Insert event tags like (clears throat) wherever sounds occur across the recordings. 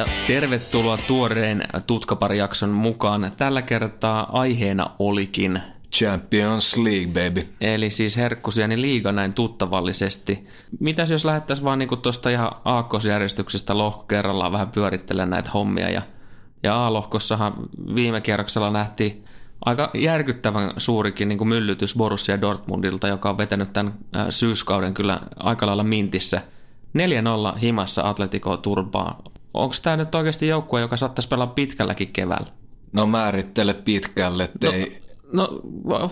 Ja tervetuloa tuoreen tutkaparijakson mukaan. Tällä kertaa aiheena olikin Champions League, baby. Eli siis herkkusieni liiga näin tuttavallisesti. Mitäs jos lähettäisiin vaan niinku tuosta ihan aakkosjärjestyksestä lohko kerrallaan vähän pyörittelemään näitä hommia. Ja, ja A-lohkossahan viime kierroksella nähtiin aika järkyttävän suurikin niin kuin myllytys Borussia Dortmundilta, joka on vetänyt tämän syyskauden kyllä aika lailla mintissä. 4-0 himassa Atletico Turbaa. Onko tämä nyt oikeasti joukkue, joka saattaisi pelaa pitkälläkin keväällä? No määrittele pitkälle, no, ei... no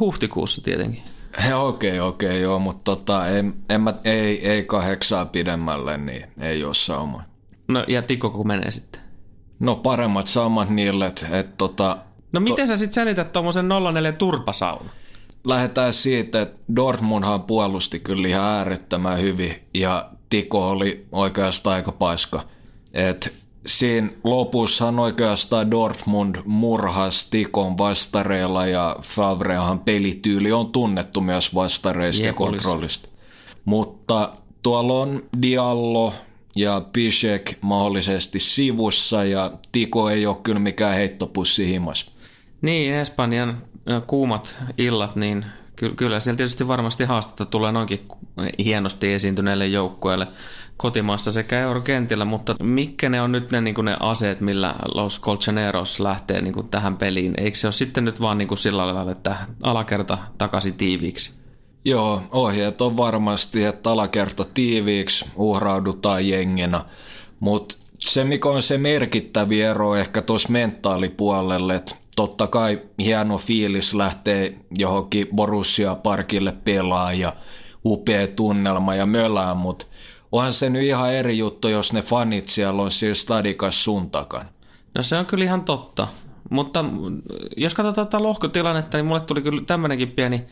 huhtikuussa tietenkin. Okei, okei, okay, okay, joo, mutta tota, en, en mä, ei, ei kahdeksaa pidemmälle, niin ei ole sauma. No ja Tiko kun menee sitten? No paremmat samat niille, että et, tota... No miten to... sä sitten selität tuommoisen 04 turpasaun? Lähdetään siitä, että Dortmundhan puolusti kyllä ihan äärettömän hyvin ja Tiko oli oikeastaan aika paiska. Et siinä lopussahan oikeastaan Dortmund murhas Tikon vastareilla ja Favrehan pelityyli on tunnettu myös vastareista ja kontrollista. Mutta tuolla on Diallo ja Pisek mahdollisesti sivussa ja Tiko ei ole kyllä mikään heittopussi himas. Niin, Espanjan kuumat illat, niin kyllä siellä tietysti varmasti haastetta tulee noinkin hienosti esiintyneille joukkueille kotimaassa sekä eurokentillä, mutta mitkä ne on nyt ne, niin ne aseet, millä Los Colchoneros lähtee niin tähän peliin? Eikö se ole sitten nyt vaan niin sillä lailla, että alakerta takaisin tiiviiksi? Joo, ohjeet on varmasti, että alakerta tiiviiksi, uhraudutaan jengenä, mutta se mikä on se merkittävä ero ehkä tuossa mentaalipuolelle, että totta kai hieno fiilis lähtee johonkin Borussia-parkille pelaa ja upea tunnelma ja mölää, mutta onhan se nyt ihan eri juttu, jos ne fanit siellä on siellä stadikas sun takan. No se on kyllä ihan totta. Mutta jos katsotaan tätä lohkotilannetta, niin mulle tuli kyllä tämmöinenkin pieni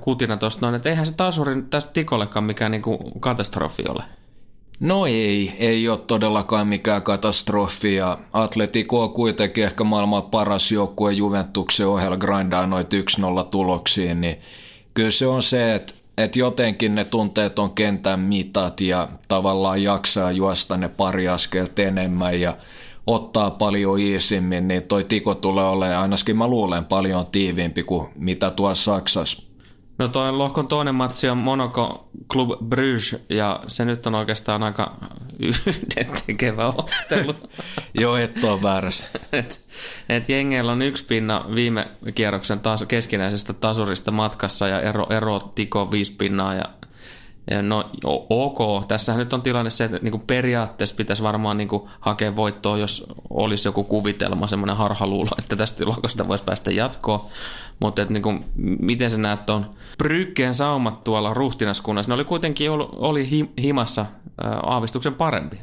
kutina tuosta noin, että eihän se tasurin tästä Tikollekaan mikään niinku katastrofi ole. No ei, ei ole todellakaan mikään katastrofi ja Atletico on kuitenkin ehkä maailman paras joukkue Juventuksen ohella grindaa noit 1-0 tuloksiin, niin kyllä se on se, että että jotenkin ne tunteet on kentän mitat ja tavallaan jaksaa juosta ne pari askelta enemmän ja ottaa paljon iisimmin, niin toi tiko tulee olemaan, ainakin mä luulen, paljon tiiviimpi kuin mitä tuossa Saksassa. No toi lohkon toinen matsi on Monaco Club Bruges ja se nyt on oikeastaan aika (laughs) yhdentekevä ottelu. (laughs) Joo, et ole väärässä. (laughs) et, et jengeillä on yksi pinna viime kierroksen taas keskinäisestä tasurista matkassa ja ero, ero tiko viisi pinnaa ja No ok, tässähän nyt on tilanne se, että niin kuin periaatteessa pitäisi varmaan niin kuin hakea voittoa, jos olisi joku kuvitelma, semmoinen harhaluulo, että tästä lohkosta voisi päästä jatkoon. Mutta että niin kuin, miten sä näet tuon Brykkeen saumat tuolla ruhtinaskunnassa, ne oli kuitenkin oli, oli himassa aavistuksen parempi.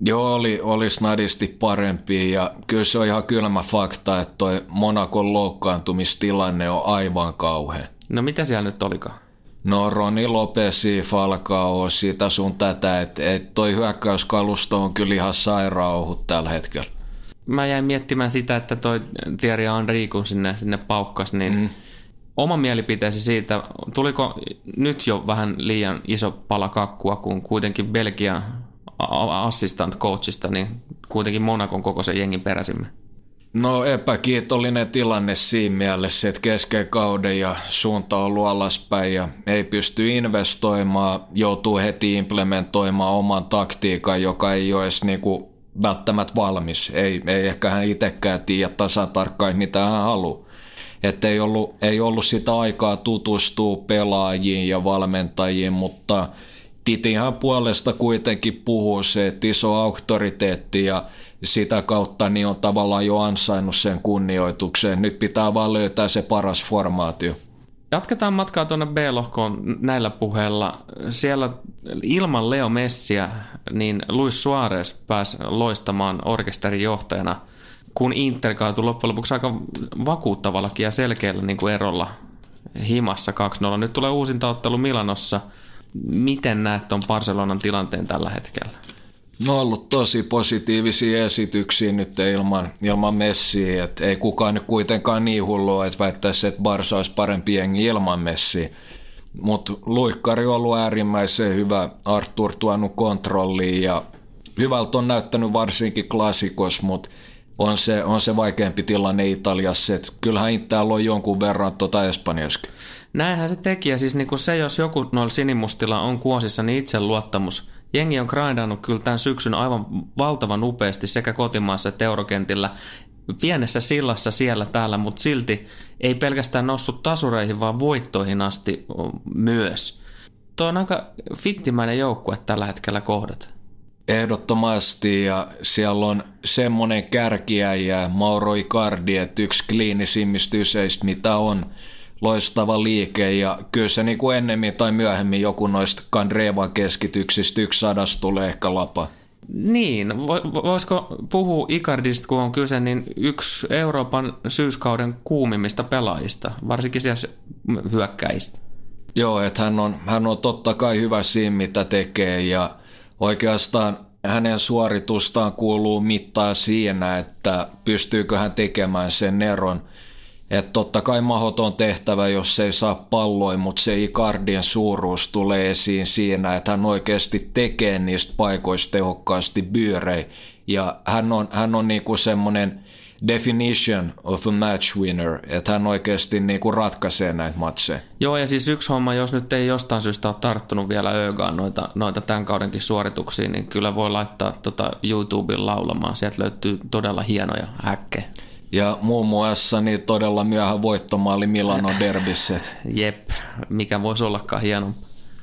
Joo, oli, oli snadisti parempi ja kyllä se on ihan kylmä fakta, että toi Monakon loukkaantumistilanne on aivan kauhea. No mitä siellä nyt olikaan? No Roni Lopesi, Falcao, sitä sun tätä, että et toi hyökkäyskalusto on kyllä ihan sairauhut tällä hetkellä. Mä jäin miettimään sitä, että toi Thierry Henry, kun sinne, sinne paukkas, niin mm. oma mielipiteesi siitä, tuliko nyt jo vähän liian iso pala kakkua, kun kuitenkin Belgian assistant coachista, niin kuitenkin Monakon koko sen jengin peräsimme? No epäkiitollinen tilanne siinä mielessä, että kesken kauden ja suunta on ollut alaspäin ja ei pysty investoimaan, joutuu heti implementoimaan oman taktiikan, joka ei ole edes niinku välttämättä valmis. Ei, ei ehkä hän itsekään tiedä tasan tarkkaan, mitä hän haluaa. Että ei ollut, ei ollut sitä aikaa tutustua pelaajiin ja valmentajiin, mutta Titinhan puolesta kuitenkin puhuu se, että iso auktoriteetti ja sitä kautta niin on tavallaan jo ansainnut sen kunnioitukseen. Nyt pitää vaan löytää se paras formaatio. Jatketaan matkaa tuonne B-lohkoon näillä puheilla. Siellä ilman Leo Messiä, niin Luis Suarez pääsi loistamaan orkesterin johtajana, kun Inter kaatui loppujen lopuksi aika vakuuttavallakin ja selkeällä niin kuin erolla himassa 2-0. Nyt tulee uusintaottelu Milanossa. Miten näet tuon Barcelonan tilanteen tällä hetkellä? No on ollut tosi positiivisia esityksiä nyt ilman, ilman Messiä, että ei kukaan nyt kuitenkaan niin hullu, että väittäisi, että Barsa olisi parempi jengi ilman Messiä. Mutta luikkari on ollut äärimmäisen hyvä, Artur tuonut kontrolliin ja hyvältä on näyttänyt varsinkin klassikos, mutta on se, on se vaikeampi tilanne Italiassa, että kyllähän Itäällä on jonkun verran tuota Espanjaskin. Näinhän se teki, ja siis niinku se, jos joku noilla sinimustilla on kuosissa, niin itseluottamus. Jengi on grindannut kyllä tämän syksyn aivan valtavan upeasti sekä kotimaassa että eurokentillä. Pienessä sillassa siellä täällä, mutta silti ei pelkästään noussut tasureihin, vaan voittoihin asti myös. Tuo on aika fittimäinen joukkue tällä hetkellä kohdat. Ehdottomasti ja siellä on semmoinen kärkiäjä Mauro Icardi, että yksi kliinisimmistä yseistä mitä on loistava liike ja kyllä se niin kuin ennemmin tai myöhemmin joku noista Kandrevan keskityksistä yksi sadas tulee ehkä lapa. Niin, voisiko puhua Icardista, kun on kyse, niin yksi Euroopan syyskauden kuumimmista pelaajista, varsinkin siellä hyökkäistä. Joo, että hän on, hän on totta kai hyvä siinä, mitä tekee ja oikeastaan hänen suoritustaan kuuluu mittaa siinä, että pystyykö hän tekemään sen eron – että totta kai mahoton tehtävä, jos ei saa palloja, mutta se Icardien suuruus tulee esiin siinä, että hän oikeasti tekee niistä paikoista tehokkaasti byörei. Ja hän on, hän on niinku semmoinen definition of a match winner, että hän oikeasti niinku ratkaisee näitä matseja. Joo, ja siis yksi homma, jos nyt ei jostain syystä ole tarttunut vielä Ögaan noita, noita tämän kaudenkin suorituksia, niin kyllä voi laittaa tota YouTubeen laulamaan. Sieltä löytyy todella hienoja häkkejä. Ja muun muassa niin todella myöhä voittomaali Milano derbissä. Jep, mikä voisi ollakaan hieno.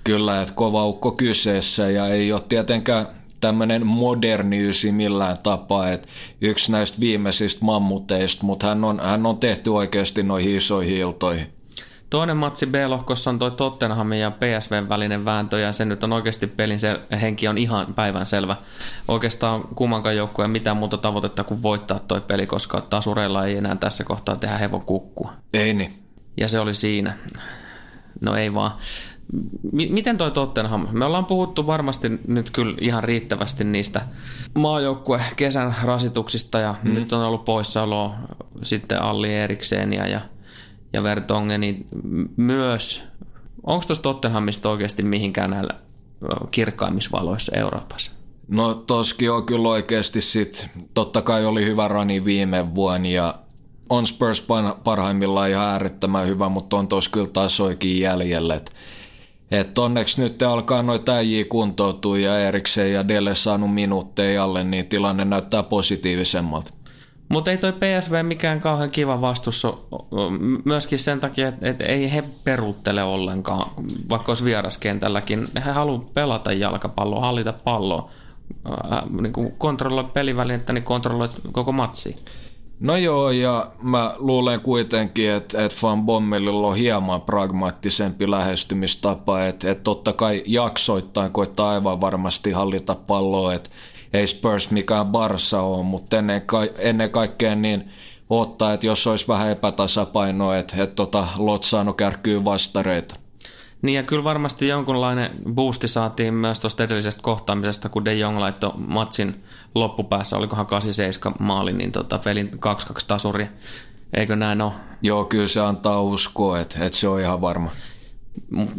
Kyllä, että kova ukko kyseessä ja ei ole tietenkään tämmöinen modernyysi millään tapaa, että yksi näistä viimeisistä mammuteista, mutta hän on, hän on tehty oikeasti noihin isoihin iltoihin. Toinen matsi B-lohkossa on toi Tottenhamin ja PSVn välinen vääntö ja se nyt on oikeasti pelin se henki on ihan päivän selvä. Oikeastaan kummankaan joukkueen mitään muuta tavoitetta kuin voittaa toi peli, koska tasureilla ei enää tässä kohtaa tehdä hevon kukkua. Ei niin. Ja se oli siinä. No ei vaan. M- miten toi Tottenham? Me ollaan puhuttu varmasti nyt kyllä ihan riittävästi niistä maajoukkue kesän rasituksista ja mm. nyt on ollut poissaoloa sitten Alli Erikseen ja, ja ja Vertongeni myös. Onko tuossa Tottenhamista oikeasti mihinkään näillä kirkkaimmisvaloissa Euroopassa? No toskin on kyllä oikeasti sit, totta kai oli hyvä rani viime vuonna ja on Spurs parhaimmillaan ihan äärettömän hyvä, mutta on tuossa kyllä tasoikin jäljellä. Et, et onneksi nyt alkaa noita äijiä kuntoutua ja Eriksen ja Delle saanut minuutteja alle, niin tilanne näyttää positiivisemmalta. Mutta ei toi PSV mikään kauhean kiva vastus myöskin sen takia, että, ei he peruuttele ollenkaan, vaikka olisi vieraskentälläkin. He haluavat pelata jalkapalloa, hallita palloa, niin kuin kontrolloi pelivälinettä, niin kontrolloi koko matsi. No joo, ja mä luulen kuitenkin, että, että Van Bommelilla on hieman pragmaattisempi lähestymistapa, että, että totta kai jaksoittain koittaa aivan varmasti hallita palloa, että ei Spurs mikään Barsa ole, mutta ennen, ka- ennen kaikkea niin ottaa, että jos olisi vähän epätasapainoa, että, että tota, Lotsano kärkyy vastareita. Niin ja kyllä varmasti jonkunlainen boosti saatiin myös tuosta edellisestä kohtaamisesta, kun De Jong laittoi matsin loppupäässä, olikohan 87 maali, niin tota, pelin 2-2 tasuri. Eikö näin ole? Joo, kyllä se antaa uskoa, että, että se on ihan varma.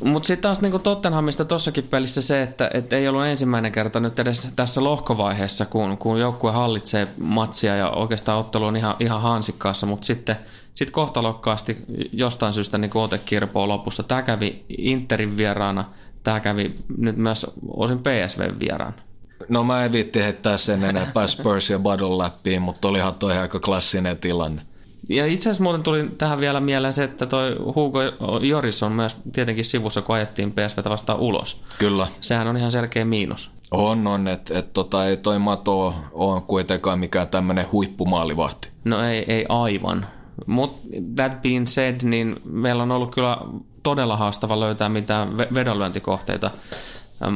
Mutta sitten taas niin Tottenhamista tuossakin pelissä se, että et ei ollut ensimmäinen kerta nyt edes tässä lohkovaiheessa, kun, kun joukkue hallitsee matsia ja oikeastaan ottelu on ihan, ihan hansikkaassa, mutta sitten sit kohtalokkaasti jostain syystä niin ote kirpoo lopussa. Tämä kävi Interin vieraana, tämä kävi nyt myös osin PSV vieraana. No mä en viitti heittää sen enempää Spurs ja Badon läpi, mutta olihan toi aika klassinen tilanne. Ja itse asiassa muuten tuli tähän vielä mieleen se, että toi Hugo Joris on myös tietenkin sivussa, kun ajettiin PSVtä vastaan ulos. Kyllä. Sehän on ihan selkeä miinus. On, on, että et, tota, ei toi Mato on kuitenkaan mikään tämmöinen huippumaalivahti. No ei, ei aivan. Mutta that being said, niin meillä on ollut kyllä todella haastava löytää mitään vedonlyöntikohteita.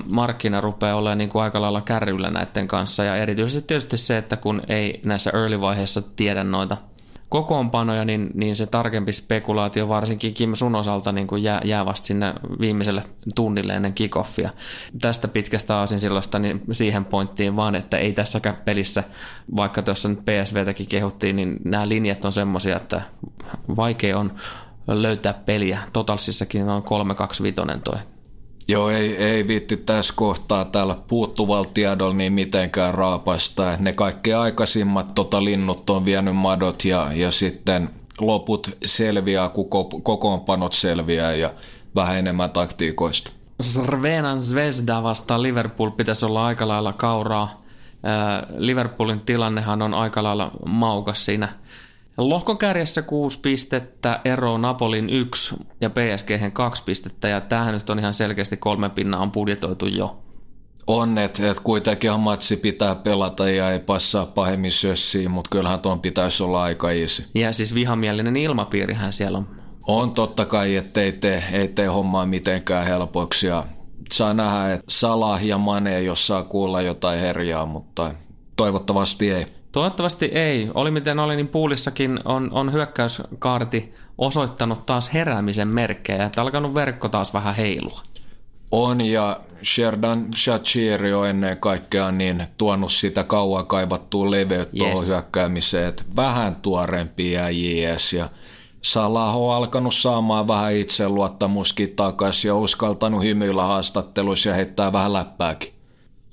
Markkina rupeaa olemaan niin kuin aika lailla kärryllä näiden kanssa ja erityisesti tietysti se, että kun ei näissä early-vaiheissa tiedä noita – kokoonpanoja, niin, niin se tarkempi spekulaatio varsinkin Kim sun osalta niin kuin jää, jää vasta sinne viimeiselle tunnille ennen kickoffia. Tästä pitkästä aasinsillosta niin siihen pointtiin vaan, että ei tässäkään pelissä, vaikka tuossa nyt PSVtäkin kehuttiin, niin nämä linjat on semmoisia, että vaikea on löytää peliä. Totalsissakin on 3-2-5 toi Joo, ei, ei viitti tässä kohtaa täällä puuttuvalla tiedolla niin mitenkään raapasta. Ne kaikki aikaisimmat tota, linnut on vienyt madot ja, ja sitten loput selviää, kun kokoonpanot selviää ja vähän enemmän taktiikoista. Srvenan Zvezda vastaan Liverpool pitäisi olla aika lailla kauraa. Liverpoolin tilannehan on aika lailla maukas siinä Lohkokärjessä kuusi pistettä, ero Napolin yksi ja PSG 2 pistettä ja tähän nyt on ihan selkeästi kolme pinnaa on budjetoitu jo. On, että et kuitenkin matsi pitää pelata ja ei passaa pahemmin sössiin, mutta kyllähän tuon pitäisi olla aika easy. Ja siis vihamielinen ilmapiirihän siellä on. On totta kai, että ei tee, ei tee hommaa mitenkään helpoksi ja saa nähdä, että Salah ja Mane, jos saa kuulla jotain herjaa, mutta toivottavasti ei. Toivottavasti ei. Oli miten oli, niin puulissakin on, on hyökkäyskaarti osoittanut taas heräämisen merkkejä, että alkanut verkko taas vähän heilua. On ja Sherdan Shachiri on ennen kaikkea niin tuonut sitä kauan kaivattua leveyttä yes. hyökkäämiseen, että vähän tuorempi ja JS ja Salah on alkanut saamaan vähän itseluottamuskin takaisin ja uskaltanut hymyillä haastatteluissa ja heittää vähän läppääkin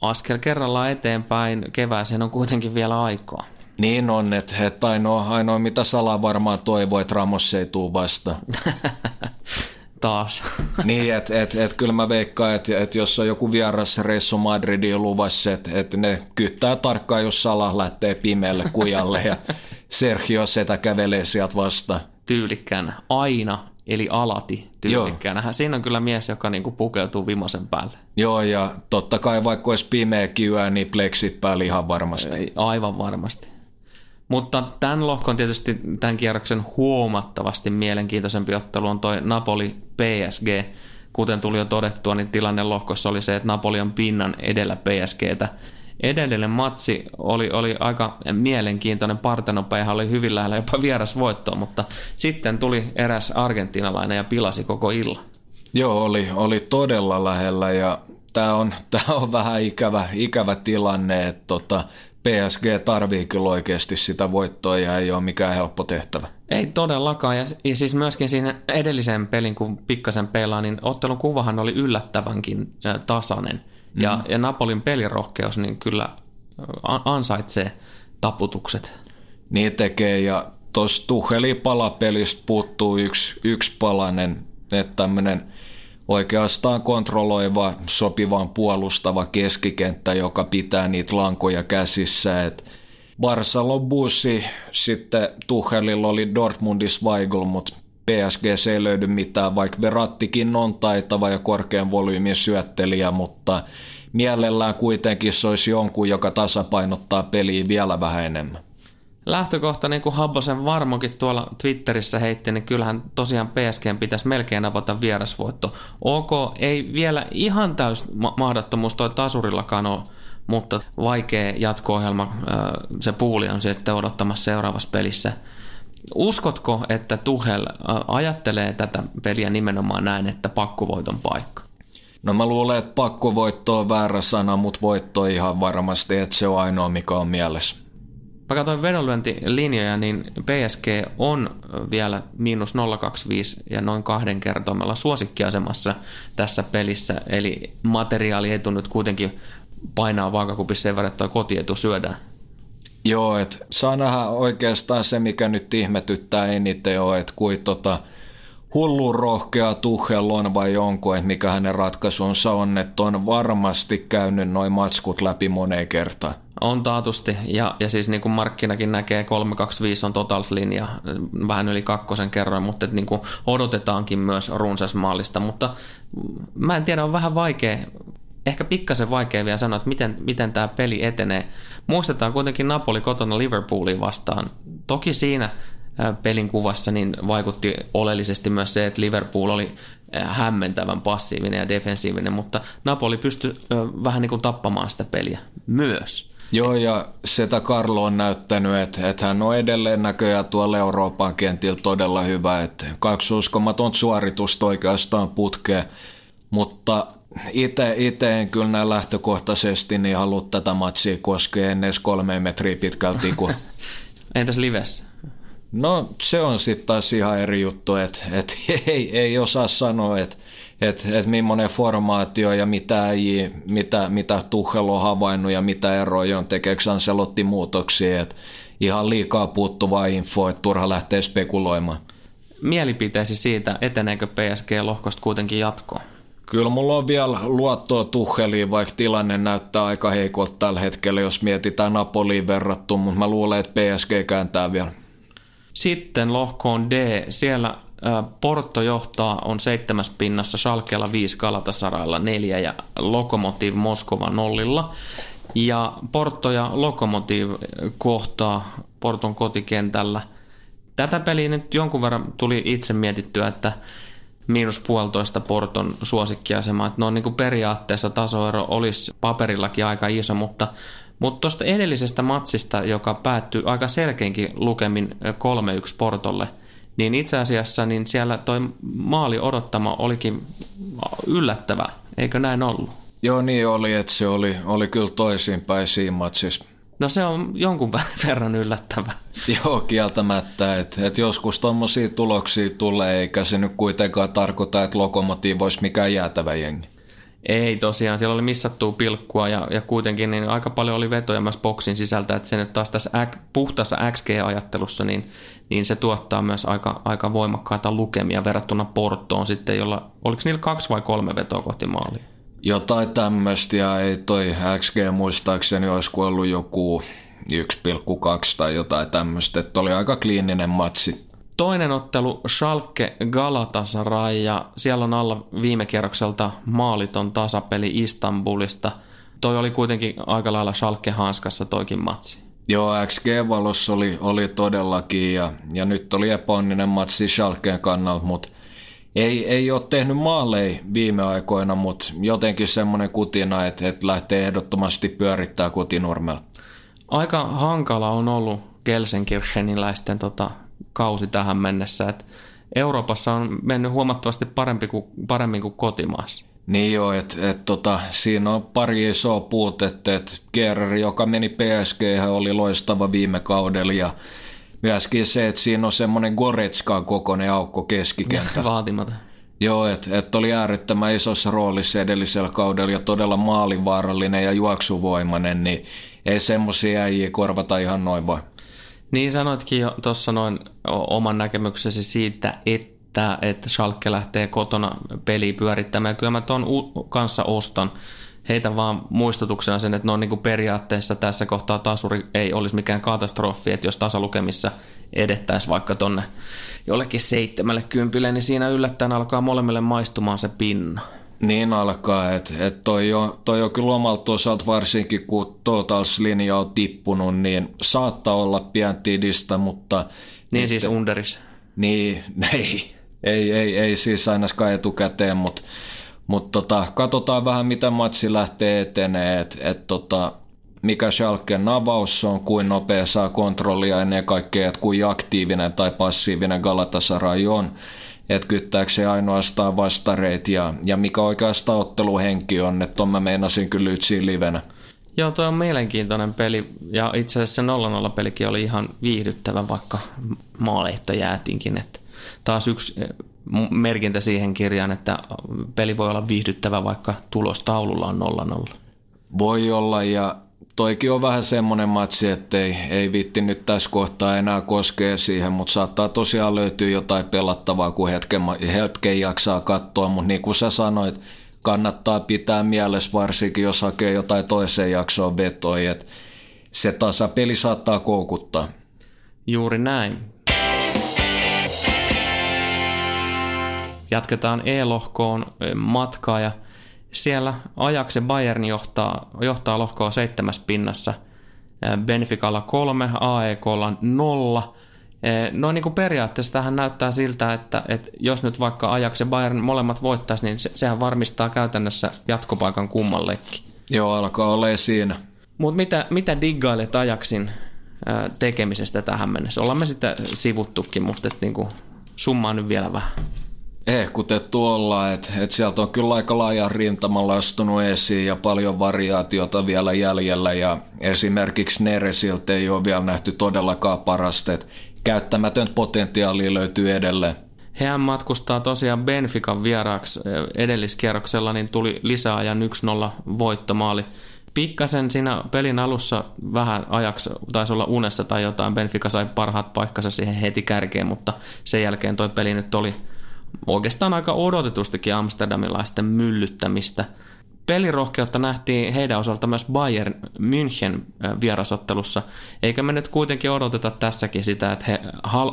askel kerrallaan eteenpäin. Kevääseen on kuitenkin vielä aikaa. Niin on, että, että ainoa, ainoa mitä Sala varmaan toivoo, että Ramos ei tule vasta. (laughs) Taas. (laughs) niin, että et, et, kyllä mä veikkaan, että et jos on joku vieras reissu Madridin luvassa, että et ne kyttää tarkkaan, jos Sala lähtee pimeälle kujalle ja (laughs) Sergio Setä kävelee sieltä vasta. Tyylikkään aina eli alati tyylikkäänä. Siinä on kyllä mies, joka niinku pukeutuu vimasen päälle. Joo, ja totta kai vaikka olisi pimeä kiuää, niin pleksit päällä ihan varmasti. Aivan varmasti. Mutta tämän lohkon tietysti tämän kierroksen huomattavasti mielenkiintoisempi ottelu on toi Napoli PSG. Kuten tuli jo todettua, niin tilanne lohkossa oli se, että Napoli on pinnan edellä PSGtä edellinen matsi oli, oli aika mielenkiintoinen. Partenopeihan oli hyvin lähellä jopa vieras voittoa, mutta sitten tuli eräs argentinalainen ja pilasi koko illan. Joo, oli, oli todella lähellä ja tämä on, (laughs) tää on vähän ikävä, ikävä tilanne, että tota, PSG tarvii kyllä oikeasti sitä voittoa ja ei ole mikään helppo tehtävä. Ei todellakaan, ja, ja siis myöskin siinä edellisen pelin, kun pikkasen pelaa, niin ottelun kuvahan oli yllättävänkin tasainen. Mm. Ja, ja Napolin pelirohkeus niin kyllä ansaitsee taputukset. Niin tekee ja tuossa Tuheli palapelistä puuttuu yksi, yksi palanen, että tämmöinen oikeastaan kontrolloiva, sopivan puolustava keskikenttä, joka pitää niitä lankoja käsissä. Et Barcelon bussi, sitten Tuhelilla oli Dortmundis Weigl, mutta PSG ei löydy mitään, vaikka Verattikin on taitava ja korkean volyymin syöttelijä, mutta mielellään kuitenkin se olisi jonkun, joka tasapainottaa peliä vielä vähän enemmän. Lähtökohta, niin kuin Habbosen varmokin tuolla Twitterissä heitti, niin kyllähän tosiaan PSG pitäisi melkein avata vierasvoitto. OK, ei vielä ihan täys mahdottomuus toi tasurillakaan ole, mutta vaikea jatko-ohjelma, se puuli on sitten odottamassa seuraavassa pelissä – Uskotko, että Tuhel ajattelee tätä peliä nimenomaan näin, että pakkovoiton paikka? No mä luulen, että pakkovoitto on väärä sana, mutta voitto ihan varmasti, että se on ainoa, mikä on mielessä. Mä katsoin vedonlyöntilinjoja, niin PSG on vielä miinus 025 ja noin kahden kertoimella suosikkiasemassa tässä pelissä. Eli materiaali etu nyt kuitenkin painaa vaakakupissa sen verran, että kotietu syödään. Joo, että saa nähdä oikeastaan se, mikä nyt ihmetyttää eniten on, että kuin tota, hullun rohkea Tuchel on vai onko, että mikä hänen ratkaisunsa on, että on varmasti käynyt noin matskut läpi moneen kertaan. On taatusti, ja, ja siis niin kuin markkinakin näkee, 325 on totalslinja, vähän yli kakkosen kerroin, mutta että niin kuin odotetaankin myös runsasmaalista, mutta mä en tiedä, on vähän vaikea ehkä pikkasen vaikea vielä sanoa, että miten, miten tämä peli etenee. Muistetaan kuitenkin Napoli kotona Liverpooliin vastaan. Toki siinä pelin kuvassa, niin vaikutti oleellisesti myös se, että Liverpool oli hämmentävän passiivinen ja defensiivinen, mutta Napoli pystyi vähän niin kuin tappamaan sitä peliä myös. Joo, ja sitä Karlo on näyttänyt, että, että hän on edelleen näköjään tuolla Euroopan kentillä todella hyvä, että kaksi uskomaton suoritusta oikeastaan putkeen, mutta itse, itse en kyllä näin lähtökohtaisesti niin halua tätä matsia koskea edes kolme metriä pitkälti. Kun... (laughs) Entäs livessä? No se on sitten taas ihan eri juttu, että et, (laughs) ei, ei osaa sanoa, että et, et millainen formaatio ja mitä, ei, mitä, mitä Tuchel on havainnut ja mitä eroja on, tekeekö Ancelotti muutoksia. Et ihan liikaa puuttuvaa infoa, että turha lähtee spekuloimaan. Mielipiteesi siitä, eteneekö PSG-lohkosta kuitenkin jatkoon? Kyllä mulla on vielä luottoa Tucheliin, vaikka tilanne näyttää aika heikolta tällä hetkellä, jos mietitään Napoliin verrattu, mutta mä luulen, että PSG kääntää vielä. Sitten lohkoon D. Siellä Porto johtaa, on seitsemäs pinnassa, Schalkeella 5, Galatasaraylla 4 ja Lokomotiv Moskova nollilla. Ja Porto ja Lokomotiv kohtaa Porton kotikentällä. Tätä peliä nyt jonkun verran tuli itse mietittyä, että miinus puolitoista Porton suosikkiasema. Että no niin kuin periaatteessa tasoero olisi paperillakin aika iso, mutta mutta tuosta edellisestä matsista, joka päättyi aika selkeinkin lukemin 3-1 Portolle, niin itse asiassa niin siellä toi maali odottama olikin yllättävä, eikö näin ollut? Joo niin oli, että se oli, oli kyllä toisinpäin siinä matsissa. No se on jonkun (laughs) verran yllättävä. Joo, kieltämättä, että et joskus tuommoisia tuloksia tulee, eikä se nyt kuitenkaan tarkoita, että lokomotiivi olisi mikään jäätävä jengi. Ei tosiaan, siellä oli missattua pilkkua ja, ja kuitenkin niin aika paljon oli vetoja myös boksin sisältä, että se nyt taas tässä äk, puhtaassa XG-ajattelussa, niin, niin se tuottaa myös aika, aika voimakkaita lukemia verrattuna Portoon sitten, jolla, oliko niillä kaksi vai kolme vetoa kohti maalia? Jotain tämmöistä ja ei toi XG muistaakseni olisi ollut joku 1,2 tai jotain tämmöistä, että oli aika kliininen matsi. Toinen ottelu Schalke Galatasaray ja siellä on alla viime kierrokselta maaliton tasapeli Istanbulista. Toi oli kuitenkin aika lailla Schalke hanskassa toikin matsi. Joo, XG-valossa oli, oli todellakin ja, ja nyt oli epäonninen matsi Schalkeen kannalta, mutta ei, ei ole tehnyt maaleja viime aikoina, mutta jotenkin semmoinen kutina, että, että lähtee ehdottomasti pyörittää kotinurmella. Aika hankala on ollut Gelsenkircheniläisten tota, kausi tähän mennessä. Et Euroopassa on mennyt huomattavasti parempi kuin, paremmin kuin kotimaassa. Niin joo, että et, tota, siinä on pari isoa puutetta, että Kerr, joka meni PSG, oli loistava viime kaudella ja myöskin se, että siinä on semmoinen Goretskan kokoinen aukko keskikenttä. (laughs) Vaatimata. Joo, että et oli äärettömän isossa roolissa edellisellä kaudella ja todella maalivaarallinen ja juoksuvoimainen, niin ei semmoisia äijiä korvata ihan noin vaan. Niin sanoitkin jo tuossa noin oman näkemyksesi siitä, että, että Schalke lähtee kotona peli pyörittämään. Kyllä mä tuon kanssa ostan. Heitä vaan muistutuksena sen, että no niin kuin periaatteessa tässä kohtaa tasuri ei olisi mikään katastrofi, että jos tasalukemissa edettäisiin vaikka tonne jollekin seitsemälle kympille, niin siinä yllättäen alkaa molemmille maistumaan se pinna. Niin alkaa, että et toi, on, toi on kyllä omalta osalta varsinkin kun Totals-linja on tippunut, niin saattaa olla pian tidistä, mutta... Niin et, siis underis. Niin, (laughs) ei, ei, ei, ei siis ainakaan etukäteen, mutta mut tota, katsotaan vähän mitä matsi lähtee etenee, että et tota, mikä Schalken avaus on, kuin nopea saa kontrollia ennen kaikkea, että kuin aktiivinen tai passiivinen Galatasaray on että kyttääkö se ainoastaan vastareit ja, ja mikä oikeastaan otteluhenki on, että on mä meinasin kyllä ytsiin livenä. Joo, toi on mielenkiintoinen peli ja itse asiassa se 0-0 pelikin oli ihan viihdyttävä, vaikka maaleita jäätinkin. Että taas yksi merkintä siihen kirjaan, että peli voi olla viihdyttävä, vaikka tulos taululla on 0-0. Voi olla ja toikin on vähän semmoinen matsi, että ei, ei vitti nyt tässä kohtaa enää koskea siihen, mutta saattaa tosiaan löytyä jotain pelattavaa, kun hetken, hetken jaksaa katsoa, mutta niin kuin sä sanoit, kannattaa pitää mielessä varsinkin, jos hakee jotain toiseen jaksoon vetoja, että se tasapeli saattaa koukuttaa. Juuri näin. Jatketaan E-lohkoon matkaa ja siellä Ajaxe Bayern johtaa, johtaa lohkoa seitsemäs pinnassa. Benficalla kolme, AEKlla nolla No niin kuin periaatteessa tähän näyttää siltä, että, että jos nyt vaikka Ajax ja Bayern molemmat voittaisi, niin se, sehän varmistaa käytännössä jatkopaikan kummallekin. Joo, alkaa olla siinä. Mutta mitä, mitä diggailet Ajaxin tekemisestä tähän mennessä? Ollaan me sitä sivuttukin, mutta niinku, summaa nyt vielä vähän. Ehkutettu ollaan, että et sieltä on kyllä aika laaja rintamalla astunut esiin ja paljon variaatiota vielä jäljellä ja esimerkiksi Neresiltä ei ole vielä nähty todellakaan parasta, että käyttämätön potentiaali löytyy edelleen. Hän matkustaa tosiaan Benfican vieraaksi edelliskierroksella, niin tuli lisäajan 1-0 voittomaali pikkasen siinä pelin alussa vähän ajaksi taisi olla unessa tai jotain. Benfica sai parhaat paikkansa siihen heti kärkeen, mutta sen jälkeen toi peli nyt oli oikeastaan aika odotetustikin amsterdamilaisten myllyttämistä. Pelirohkeutta nähtiin heidän osalta myös Bayern München vierasottelussa, eikä me nyt kuitenkin odoteta tässäkin sitä, että he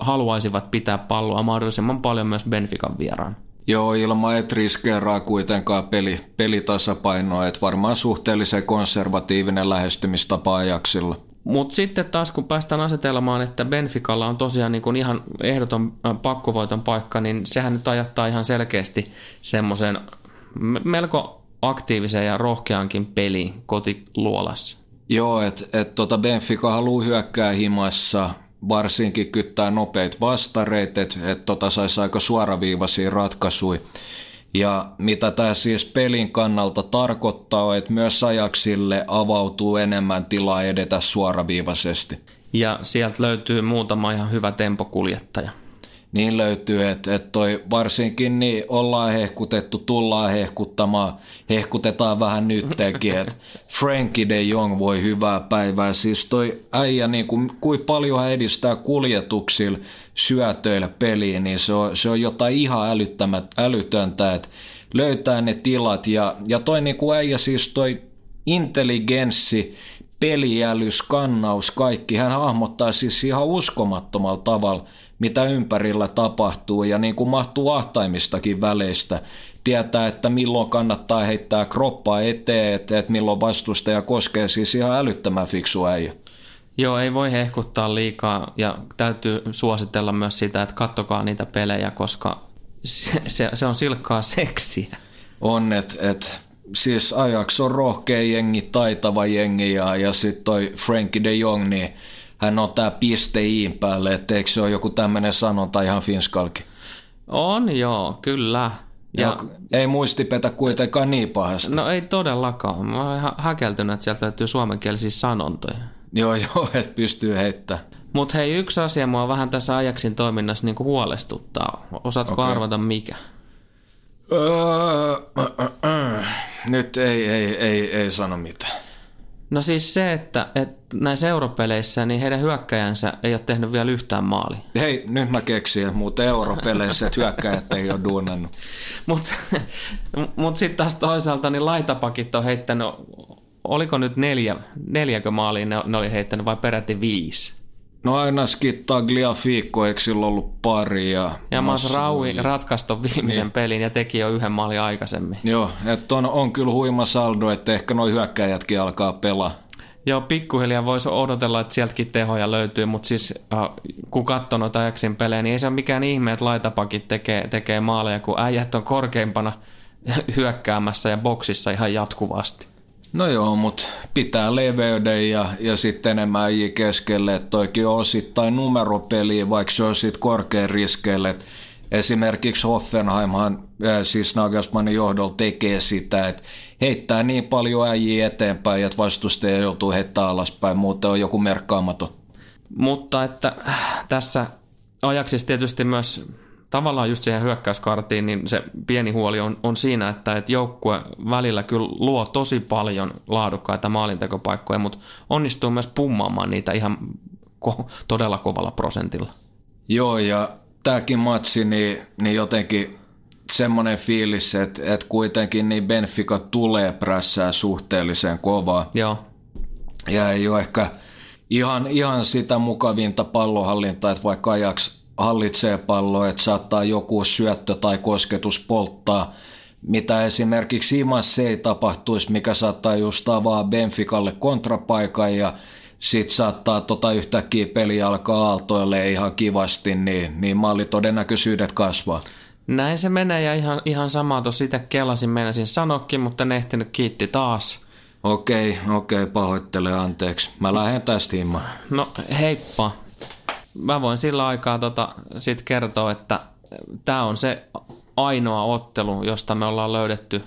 haluaisivat pitää palloa mahdollisimman paljon myös Benfican vieraan. Joo, ilman et riskeeraa kuitenkaan peli, pelitasapainoa, että varmaan suhteellisen konservatiivinen lähestymistapa ajaksilla. Mutta sitten taas kun päästään asetelmaan, että Benficalla on tosiaan niin kuin ihan ehdoton äh, pakkovoiton paikka, niin sehän nyt ajattaa ihan selkeästi semmoisen melko aktiivisen ja rohkeankin peliin kotiluolassa. Joo, että et tota Benfica haluaa hyökkää himassa, varsinkin kyttää nopeita vastareita, että et tota saisi aika suoraviivaisia ratkaisuja. Ja mitä tämä siis pelin kannalta tarkoittaa, että myös ajaksille avautuu enemmän tilaa edetä suoraviivaisesti. Ja sieltä löytyy muutama ihan hyvä tempokuljettaja niin löytyy, että, että toi varsinkin niin ollaan hehkutettu, tullaan hehkuttamaan, hehkutetaan vähän nyttenkin, että Frankie de Jong voi hyvää päivää. Siis toi äijä, niin kuin, kuin paljon hän edistää kuljetuksilla syötöillä peliin, niin se on, se on jotain ihan älytöntä, että löytää ne tilat ja, ja toi niin kuin äijä siis toi intelligenssi, peliäly, skannaus, kaikki, hän hahmottaa siis ihan uskomattomalla tavalla – mitä ympärillä tapahtuu ja niin kuin mahtuu ahtaimistakin väleistä. Tietää, että milloin kannattaa heittää kroppaa eteen, että, että milloin vastustaja koskee siis ihan älyttömän fiksu äijä. Joo, ei voi hehkuttaa liikaa ja täytyy suositella myös sitä, että kattokaa niitä pelejä, koska se, se, se on silkkaa seksiä. On, että et, siis Ajax on rohkea jengi, taitava jengi ja, ja sitten toi Frankie de Jong, niin hän on tämä piste iin päälle, että eikö se ole joku tämmöinen sanonta ihan finskalki? On joo, kyllä. Ja, ja ei muistipetä kuitenkaan niin pahasti. No ei todellakaan. Mä oon ihan häkeltynyt, että sieltä löytyy suomenkielisiä sanontoja. Joo, (laughs) joo, että pystyy heittämään. Mutta hei, yksi asia mua vähän tässä ajaksin toiminnassa niinku huolestuttaa. Osaatko okay. arvata mikä? Öö, (clears throat) nyt ei, ei, ei, ei sano mitään. No siis se, että, että näissä europeleissä niin heidän hyökkäjänsä ei ole tehnyt vielä yhtään maali. Hei, nyt mä keksin, mutta europeleissä että hyökkäjät ei ole duunannut. Mutta mut (laughs) sitten taas toisaalta niin laitapakit on heittänyt, oliko nyt neljä, neljäkö maaliin ne, ne oli heittänyt vai peräti viisi? No ainakin Tagliafico, eikö sillä ollut pari? Ja, ja Raui ratkaisi viimeisen niin. pelin ja teki jo yhden maalin aikaisemmin. Joo, että on, on kyllä huima saldo, että ehkä noin hyökkäjätkin alkaa pelaa. Joo, pikkuhiljaa voisi odotella, että sieltäkin tehoja löytyy, mutta siis äh, kun katsoo noita Ajaxin pelejä, niin ei se ole mikään ihme, että laitapakit tekee, tekee maaleja, kun äijät on korkeimpana (laughs) hyökkäämässä ja boksissa ihan jatkuvasti. No joo, mutta pitää leveyden ja, ja sitten enemmän äijä keskelle, että toikin on osittain numeropeli, vaikka se on sitten korkean riskeille. Esimerkiksi Hoffenheimhan, äh, siis Nagelsmannin johdolla tekee sitä, että heittää niin paljon äijiä eteenpäin, että vastustaja joutuu heittämään alaspäin, muuten on joku merkkaamaton. Mutta että äh, tässä ajaksissa tietysti myös tavallaan just siihen hyökkäyskartiin, niin se pieni huoli on, on siinä, että, että joukkue välillä kyllä luo tosi paljon laadukkaita maalintekopaikkoja, mutta onnistuu myös pummaamaan niitä ihan ko- todella kovalla prosentilla. Joo, ja tämäkin matsi, niin, niin jotenkin semmoinen fiilis, että, että kuitenkin niin Benfica tulee prässää suhteellisen kovaa. Joo. Ja ei ole ehkä ihan, ihan sitä mukavinta pallohallintaa, että vaikka ajaksi hallitsee palloa, että saattaa joku syöttö tai kosketus polttaa, mitä esimerkiksi Imassa ei tapahtuisi, mikä saattaa just avaa Benficalle kontrapaikan ja sit saattaa tota yhtäkkiä peli alkaa aaltoille ihan kivasti, niin, niin maalitodennäköisyydet kasvaa. Näin se menee ja ihan, ihan samaa tuossa sitä kelasin meinasin sanokin, mutta ne ehtinyt kiitti taas. Okei, okei, pahoittele anteeksi. Mä lähden tästä himmaan. No heippa. Mä voin sillä aikaa tota, sit kertoa, että tämä on se ainoa ottelu, josta me ollaan löydetty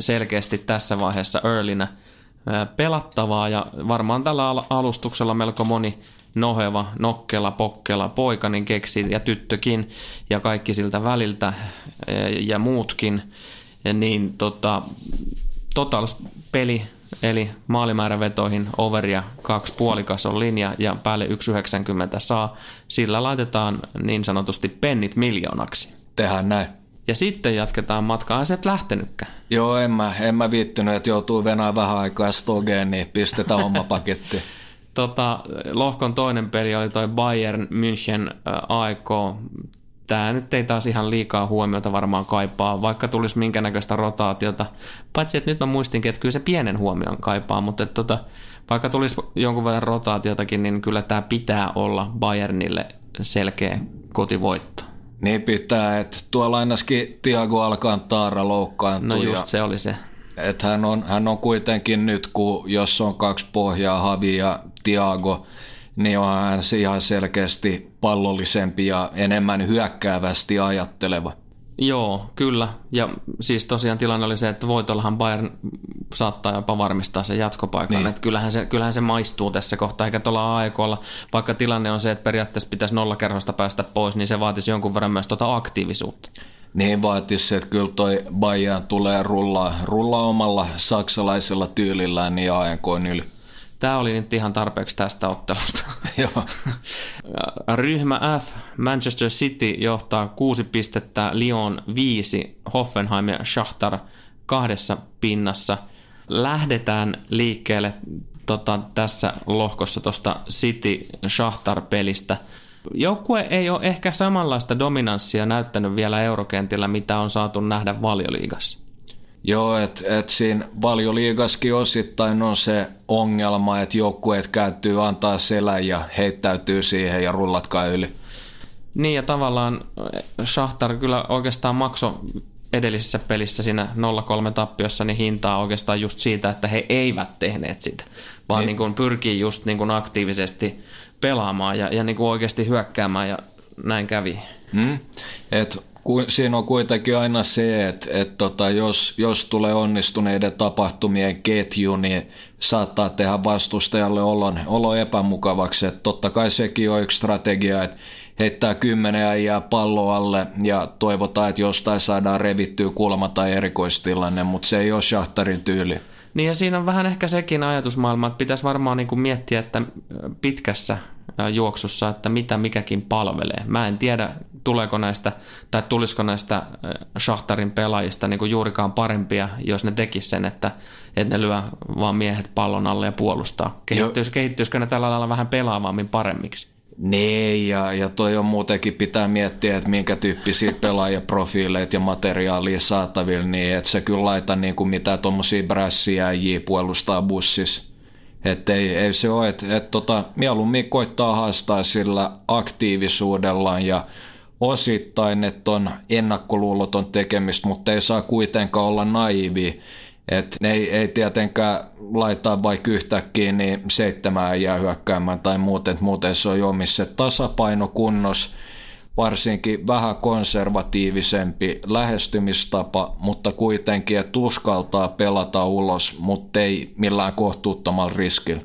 selkeästi tässä vaiheessa earlynä pelattavaa ja varmaan tällä alustuksella melko moni noheva, nokkela, pokkela poika niin keksi ja tyttökin ja kaikki siltä väliltä ja muutkin, niin tota, total peli eli maalimäärävetoihin overia kaksi puolikas on linja ja päälle 1,90 saa. Sillä laitetaan niin sanotusti pennit miljoonaksi. Tehdään näin. Ja sitten jatketaan matkaa. Sä et lähtenytkään. Joo, en mä, en mä viittynyt, että joutuu venää vähän aikaa stogeen, niin pistetään oma (laughs) paketti. Tota, lohkon toinen peli oli toi Bayern München AEK. Tämä nyt ei taas ihan liikaa huomiota varmaan kaipaa, vaikka tulisi minkä näköistä rotaatiota. Paitsi, että nyt mä muistinkin, että kyllä se pienen huomion kaipaa, mutta että tota, vaikka tulisi jonkun verran rotaatiotakin, niin kyllä tämä pitää olla Bayernille selkeä kotivoitto. Niin pitää, että tuolla ainakin Tiago Alcantara loukkaantui. No just se oli se. Että hän on, hän on kuitenkin nyt, kun jos on kaksi pohjaa, Havi ja Tiago, niin on hän ihan selkeästi pallollisempi ja enemmän hyökkäävästi ajatteleva. Joo, kyllä. Ja siis tosiaan tilanne oli se, että voitollahan Bayern saattaa jopa varmistaa sen jatkopaikan. Niin. Että kyllähän, se, kyllähän se maistuu tässä kohtaa, eikä tuolla AEKlla, vaikka tilanne on se, että periaatteessa pitäisi nollakerhosta päästä pois, niin se vaatisi jonkun verran myös tuota aktiivisuutta. Niin vaatisi, että kyllä toi Bayern tulee rullaa, rullaa omalla saksalaisella tyylillään niin AEK yli. Tämä oli nyt ihan tarpeeksi tästä ottelusta. (laughs) Joo. Ryhmä F, Manchester City johtaa kuusi pistettä, Lyon viisi, Hoffenheim ja Schachtar kahdessa pinnassa. Lähdetään liikkeelle tota, tässä lohkossa tuosta City Schachtar-pelistä. Joukkue ei ole ehkä samanlaista dominanssia näyttänyt vielä eurokentillä, mitä on saatu nähdä valioliigassa. Joo, että et siinä valioliigaskin osittain on se ongelma, että joukkueet käytyy antaa selän ja heittäytyy siihen ja rullatkaa yli. Niin ja tavallaan eh, Shahtar kyllä oikeastaan makso edellisessä pelissä siinä 0-3 tappiossa niin hintaa oikeastaan just siitä, että he eivät tehneet sitä, vaan niin. Niin kuin pyrkii just niin kuin aktiivisesti pelaamaan ja, ja niin kuin oikeasti hyökkäämään ja näin kävi. Mm. Et siinä on kuitenkin aina se, että, että tota, jos, jos tulee onnistuneiden tapahtumien ketju, niin saattaa tehdä vastustajalle olon, olo epämukavaksi. Että totta kai sekin on yksi strategia, että heittää kymmenen äijää pallo alle ja toivotaan, että jostain saadaan revittyä kulma tai erikoistilanne, mutta se ei ole Shahtarin tyyli. Niin ja siinä on vähän ehkä sekin ajatusmaailma, että pitäisi varmaan niin kuin miettiä, että pitkässä juoksussa, että mitä mikäkin palvelee. Mä en tiedä, tuleeko näistä, tai tulisiko näistä Shahtarin pelaajista niin kuin juurikaan parempia, jos ne tekis sen, että, että ne lyö vaan miehet pallon alle ja puolustaa. Kehittyis, kehittyisikö ne tällä lailla vähän pelaavammin paremmiksi? Nee, ja, ja toi on muutenkin pitää miettiä, että minkä tyyppisiä (laughs) pelaajaprofiileita ja materiaalia saatavilla, niin että se kyllä laita niin kuin mitä tuommoisia brässiäjiä puolustaa bussissa. Että ei, ei se ole, että et tota, mieluummin koittaa haastaa sillä aktiivisuudellaan ja osittain, että on ennakkoluuloton tekemistä, mutta ei saa kuitenkaan olla naivi. Et ei, ei tietenkään laittaa vaikka yhtäkkiä niin seitsemään jää hyökkäämään tai muuten, muuten se on jo missä tasapaino kunnos, varsinkin vähän konservatiivisempi lähestymistapa, mutta kuitenkin, että uskaltaa pelata ulos, mutta ei millään kohtuuttomalla riskillä.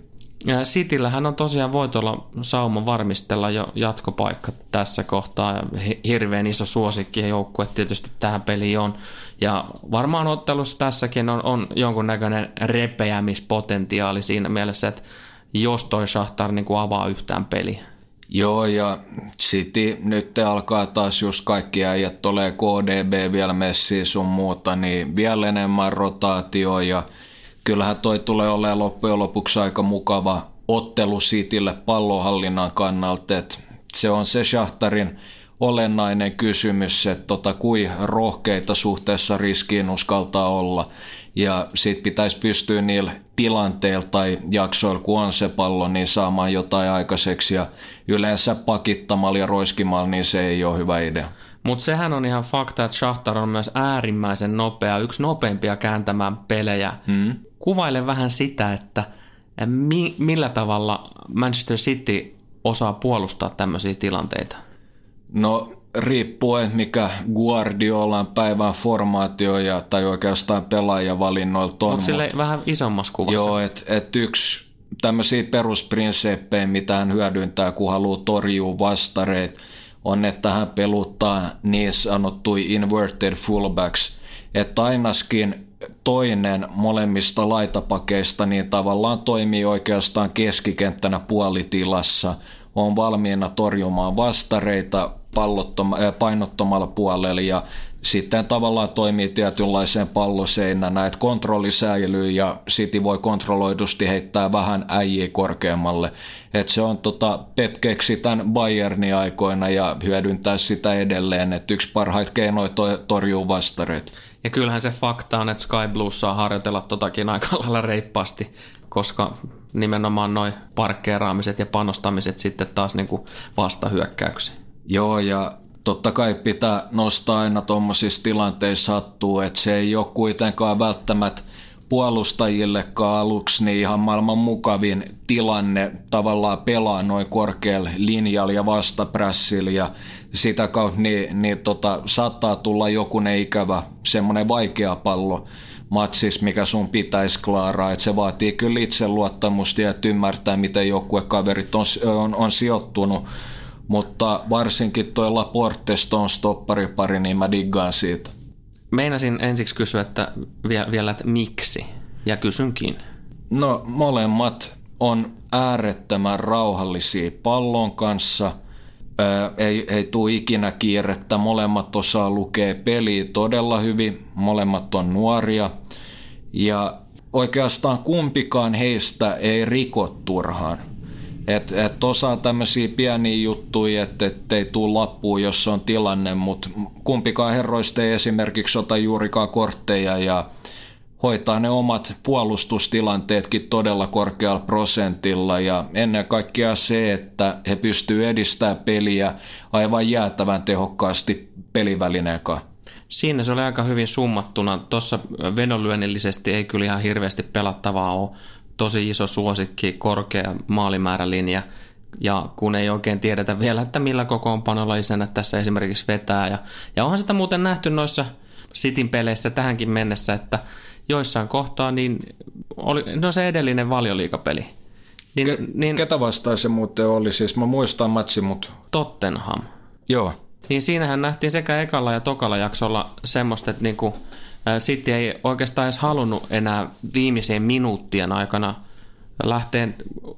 Citillähän on tosiaan voitolla sauma varmistella jo jatkopaikka tässä kohtaa. Hirveän iso suosikki ja joukkue tietysti tähän peliin on. Ja varmaan ottelussa tässäkin on, on jonkunnäköinen repeämispotentiaali siinä mielessä, että jos toi Shahtar niin avaa yhtään peliä. Joo, ja City nyt alkaa taas just kaikki äijät tulee KDB vielä Messi sun muuta, niin vielä enemmän rotaatio ja kyllähän toi tulee olemaan loppujen lopuksi aika mukava ottelu Citylle pallohallinnan kannalta, että se on se Shahtarin olennainen kysymys, että tota, kui rohkeita suhteessa riskiin uskaltaa olla. Ja sit pitäisi pystyä niillä tilanteilla tai jaksoilla, kun on se pallo, niin saamaan jotain aikaiseksi. Ja yleensä pakittamalla ja roiskimalla, niin se ei ole hyvä idea. Mutta sehän on ihan fakta, että Shahtar on myös äärimmäisen nopea, yksi nopeimpia kääntämään pelejä. Hmm. Kuvaile vähän sitä, että mi- millä tavalla Manchester City osaa puolustaa tämmöisiä tilanteita. No riippuen mikä Guardiolan päivän formaatio ja, tai oikeastaan pelaajavalinnoilta on. Mutta sille vähän isommassa kuvassa. Joo, että et yksi tämmöisiä perusprinseppejä, mitä hän hyödyntää, kun haluaa torjua vastareet, on, että hän peluttaa niin sanottui inverted fullbacks, että ainakin toinen molemmista laitapakeista niin tavallaan toimii oikeastaan keskikenttänä puolitilassa, on valmiina torjumaan vastareita painottomalla puolella ja sitten tavallaan toimii tietynlaiseen palloseinänä, että kontrolli säilyy ja City voi kontrolloidusti heittää vähän äijiä korkeammalle. että se on tota, Pep keksi tämän Bayernin aikoina ja hyödyntää sitä edelleen, että yksi parhaita keinoja to- torjuu vastareita. Ja kyllähän se fakta on, että Sky Blues saa harjoitella totakin aika (laughs) lailla reippaasti, koska nimenomaan noin parkkeeraamiset ja panostamiset sitten taas niin vastahyökkäyksiin. Joo, ja totta kai pitää nostaa aina tuommoisissa tilanteissa hattua, että se ei ole kuitenkaan välttämättä puolustajillekaan aluksi niin ihan maailman mukavin tilanne tavallaan pelaa noin korkealla linjalla ja vastaprässillä ja sitä kautta niin, niin tota, saattaa tulla jokunen ikävä semmoinen vaikea pallo matsis, mikä sun pitäisi klaaraa. että se vaatii kyllä itseluottamusta ja ymmärtää, miten joukkuekaverit on, on, on sijoittunut mutta varsinkin tuo Laporte on stopparipari, niin mä diggaan siitä. Meinasin ensiksi kysyä, että vielä, että miksi, ja kysynkin. No molemmat on äärettömän rauhallisia pallon kanssa. Ää, ei, ei tule ikinä kiirettä. Molemmat osaa lukea peliä todella hyvin. Molemmat on nuoria. Ja oikeastaan kumpikaan heistä ei riko turhaan. Että et osaa tämmöisiä pieniä juttuja, että et ei tule lappuun, jos on tilanne, mutta kumpikaan herroista ei esimerkiksi ota juurikaan kortteja ja hoitaa ne omat puolustustilanteetkin todella korkealla prosentilla. Ja ennen kaikkea se, että he pystyvät edistämään peliä aivan jäätävän tehokkaasti pelivälineen Siinä se oli aika hyvin summattuna. Tuossa venonlyönnillisesti ei kyllä ihan hirveästi pelattavaa ole, tosi iso suosikki, korkea maalimäärälinja, ja kun ei oikein tiedetä vielä, että millä kokoonpanolla isänät tässä esimerkiksi vetää. Ja, ja onhan sitä muuten nähty noissa Sitin peleissä tähänkin mennessä, että joissain kohtaa niin oli, no se edellinen valioliikapeli. Niin, Ke, niin, ketä vastaan se muuten oli? Siis mä muistan matsi, mutta... Tottenham. Joo. Niin siinähän nähtiin sekä ekalla ja tokalla jaksolla semmoista, että niinku, City ei oikeastaan edes halunnut enää viimeiseen minuuttien aikana lähteä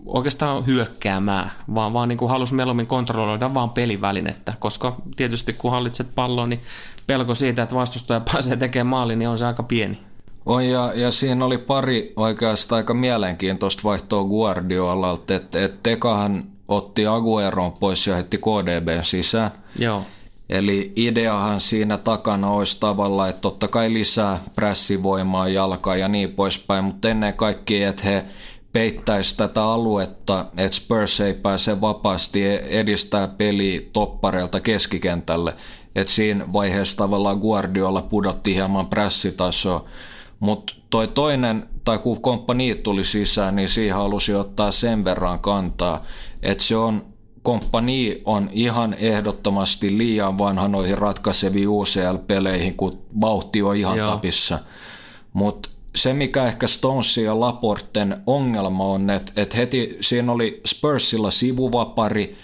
oikeastaan hyökkäämään, vaan, vaan niin kuin halusi mieluummin kontrolloida vaan pelivälinettä, koska tietysti kun hallitset palloa, niin pelko siitä, että vastustaja (laughs) pääsee tekemään maali, niin on se aika pieni. On ja, ja siinä oli pari oikeastaan aika mielenkiintoista vaihtoa Guardiolalta, että et Tekahan otti Agueron pois ja heti KDB sisään. Joo. Eli ideahan siinä takana olisi tavallaan, että totta kai lisää prässivoimaa jalkaa ja niin poispäin, mutta ennen kaikkea, että he peittäisi tätä aluetta, että Spurs ei pääse vapaasti edistää peliä toppareilta keskikentälle. Että siinä vaiheessa tavallaan Guardiola pudotti hieman prässitasoa. Mutta toi toinen, tai kun komppani tuli sisään, niin siihen halusi ottaa sen verran kantaa, että se on komppani on ihan ehdottomasti liian vanha noihin ratkaiseviin UCL-peleihin, kun vauhti on ihan Joo. tapissa. Mutta se, mikä ehkä Stonesin ja Laporten ongelma on, että et heti siinä oli Spursilla sivuvapari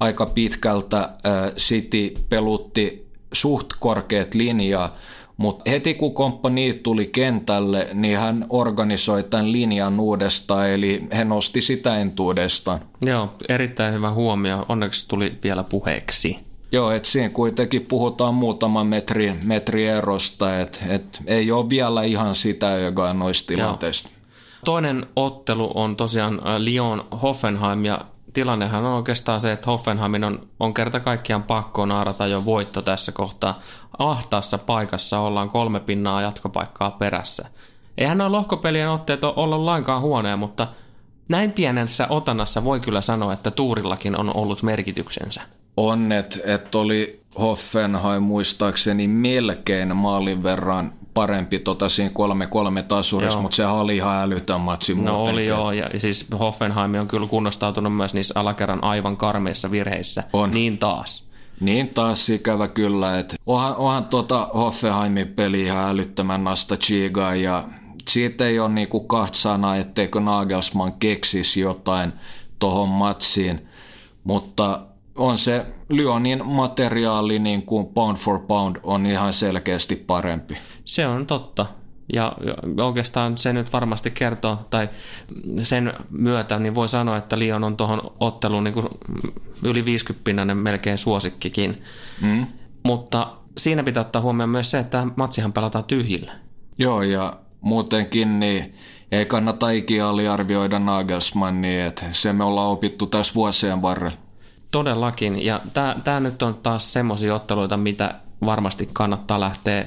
aika pitkältä, äh, City pelutti suht korkeat linjaa, mutta heti kun komppani tuli kentälle, niin hän organisoi tämän linjan uudestaan, eli he nosti sitä entuudestaan. Joo, erittäin hyvä huomio. Onneksi tuli vielä puheeksi. Joo, että siinä kuitenkin puhutaan muutaman metri, metri erosta, että et ei ole vielä ihan sitä, joka on noista tilanteista. Joo. Toinen ottelu on tosiaan Lyon Hoffenheim ja tilannehan on oikeastaan se, että Hoffenheimin on, on kerta kaikkiaan pakko naarata jo voitto tässä kohtaa. Ahtaassa paikassa ollaan kolme pinnaa jatkopaikkaa perässä. Eihän nuo lohkopelien otteet ole ollut lainkaan huonoja, mutta näin pienessä otannassa voi kyllä sanoa, että tuurillakin on ollut merkityksensä. On, että et oli Hoffenheim muistaakseni melkein maalin verran parempi tota siinä 3-3 tasurissa, mutta se oli ihan älytön matsi No muutenkin. oli joo, ja siis Hoffenheim on kyllä kunnostautunut myös niissä alakerran aivan karmeissa virheissä. On. Niin taas. Niin taas ikävä kyllä, että onhan, onhan tuota Hoffenheimin peli ihan älyttömän nasta chigaa ja siitä ei ole niinku kahta sanaa, etteikö Nagelsmann keksisi jotain tohon matsiin, mutta on se Lyonin materiaali niin kuin pound for pound on ihan selkeästi parempi. Se on totta. Ja oikeastaan se nyt varmasti kertoo, tai sen myötä niin voi sanoa, että Lyon on tuohon otteluun niin kuin yli 50 melkein suosikkikin. Mm. Mutta siinä pitää ottaa huomioon myös se, että matsihan pelataan tyhjillä. Joo, ja muutenkin niin ei kannata ikinä aliarvioida Nagelsmannia, että se me ollaan opittu tässä vuosien varrella. Todellakin, ja tämä nyt on taas semmoisia otteluita, mitä varmasti kannattaa lähteä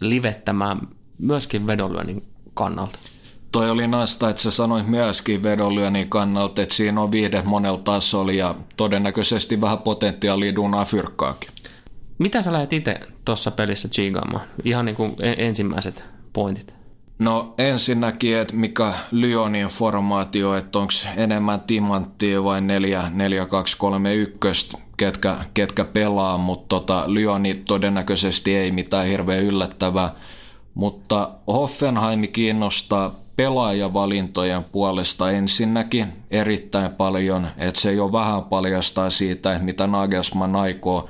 livettämään myöskin vedonlyönnin kannalta. Toi oli nasta, että sä sanoit myöskin vedonlyönnin kannalta, että siinä on viihde monella tasolla ja todennäköisesti vähän potentiaalia duunaa fyrkkaakin. Mitä sä lähdet itse tuossa pelissä chigaamaan? Ihan niin kuin e- ensimmäiset pointit. No ensinnäkin, että mikä Lyonin formaatio, että onko enemmän timanttia vai 4, 4 2 3 1, ketkä, ketkä pelaa, mutta tota, Lyoni todennäköisesti ei mitään hirveän yllättävää. Mutta Hoffenheim kiinnostaa pelaajavalintojen puolesta ensinnäkin erittäin paljon, että se jo vähän paljastaa siitä, mitä Nagelsmann aikoo.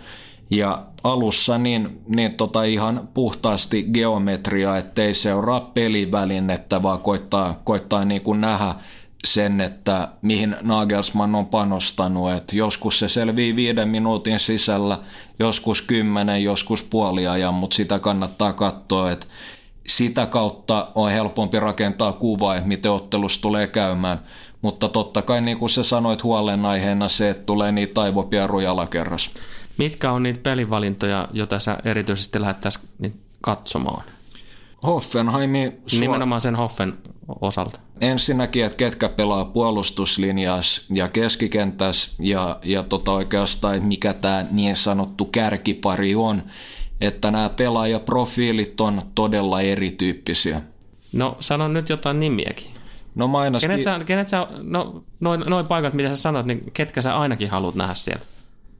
Ja alussa niin, niin tota ihan puhtaasti geometria, ettei seuraa pelivälinettä, vaan koittaa, koittaa niin kuin nähdä sen, että mihin Nagelsmann on panostanut. Et joskus se selvii viiden minuutin sisällä, joskus kymmenen, joskus puoliajan, mutta sitä kannattaa katsoa, että sitä kautta on helpompi rakentaa kuvaa, että miten ottelus tulee käymään. Mutta totta kai niin kuin sä sanoit huolenaiheena se, että tulee niitä aivopieruja alakerras. Mitkä on niitä pelivalintoja, joita sä erityisesti lähettäisiin katsomaan? Hoffenheimi sua... Nimenomaan sen Hoffen osalta. ensinnäkin, että ketkä pelaa puolustuslinjas ja keskikentäs ja, ja tota oikeastaan, että mikä tämä niin sanottu kärkipari on, että nämä pelaajaprofiilit on todella erityyppisiä. No sano nyt jotain nimiäkin. No mainoskin, Kenet sä, kenet sä, no noin, noin paikat, mitä sä sanot, niin ketkä sä ainakin haluat nähdä siellä?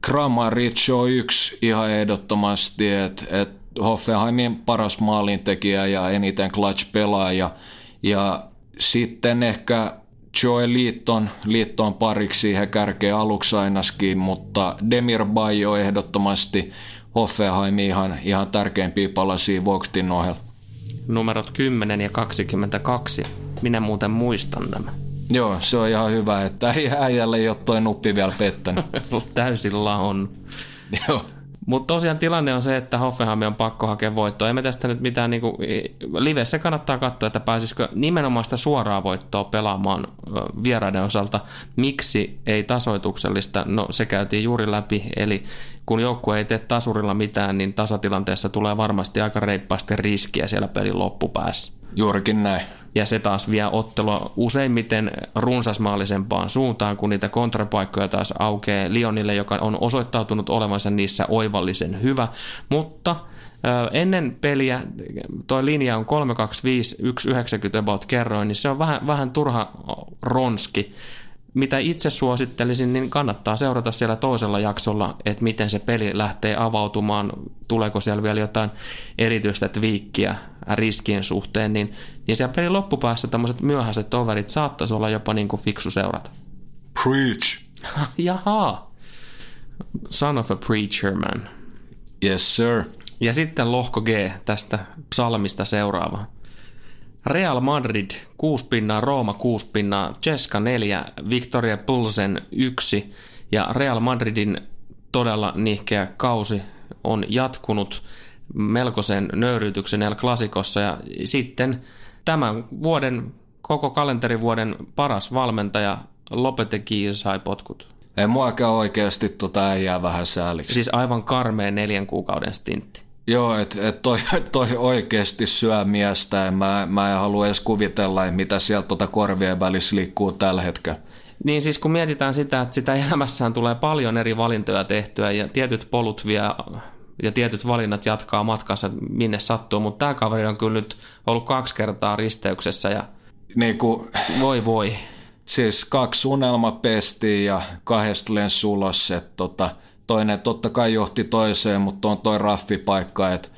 Kramaric on yksi ihan ehdottomasti, että et Hoffenheimin paras maalintekijä ja eniten clutch-pelaaja. Ja sitten ehkä Joe Liitton, Liitton pariksi siihen kärkeen aluksi ainakin, mutta Demir Bay on ehdottomasti Hoffenheimin ihan, ihan tärkeimpiä palasia Vogtin ohella. Numerot 10 ja 22. Minä muuten muistan nämä. Joo, se on ihan hyvä, että ei äijälle ei ole toi nuppi vielä pettänyt. (laughs) Täysillä on. Joo. Mutta tosiaan tilanne on se, että Hoffenheim on pakko hakea voittoa. Emme tästä nyt mitään, niinku, livessä kannattaa katsoa, että pääsisikö nimenomaan sitä suoraa voittoa pelaamaan vieraiden osalta. Miksi ei tasoituksellista? No se käytiin juuri läpi, eli kun joukkue ei tee tasurilla mitään, niin tasatilanteessa tulee varmasti aika reippaasti riskiä siellä pelin loppupäässä. Juurikin näin. Ja se taas vie ottelua useimmiten runsasmaallisempaan suuntaan, kun niitä kontrapaikkoja taas aukeaa Lionille, joka on osoittautunut olevansa niissä oivallisen hyvä. Mutta ennen peliä tuo linja on 325, 190 about kerroin, niin se on vähän, vähän turha ronski. Mitä itse suosittelisin, niin kannattaa seurata siellä toisella jaksolla, että miten se peli lähtee avautumaan, tuleeko siellä vielä jotain erityistä twiikkiä riskien suhteen, niin, niin siellä pelin loppupäässä tämmöiset myöhäiset overit saattaisi olla jopa niin kuin fiksu seurata. Preach. (laughs) Jaha. Son of a preacher man. Yes, sir. Ja sitten lohko G tästä psalmista seuraava. Real Madrid 6 pinnaa, Rooma 6 pinnaa, Ceska 4, Victoria Pulsen 1 ja Real Madridin todella nihkeä kausi on jatkunut melkoisen nöyryytyksen El Clasicossa ja sitten tämän vuoden, koko kalenterivuoden paras valmentaja Lopetegui sai potkut. Ei muakaan oikeasti tota äijää vähän sääliksi. Siis aivan karmea neljän kuukauden stintti. Joo, että et toi, (laughs) toi oikeasti syö miestä mä, mä en halua edes kuvitella, mitä sieltä tuota korvien välissä liikkuu tällä hetkellä. Niin siis kun mietitään sitä, että sitä elämässään tulee paljon eri valintoja tehtyä ja tietyt polut vie ja tietyt valinnat jatkaa matkassa minne sattuu, mutta tämä kaveri on kyllä nyt ollut kaksi kertaa risteyksessä ja niin kuin, voi voi. Siis kaksi unelmapestiä ja kahdesta lensi ulos, että tota, toinen totta kai johti toiseen, mutta on toi raffipaikka, että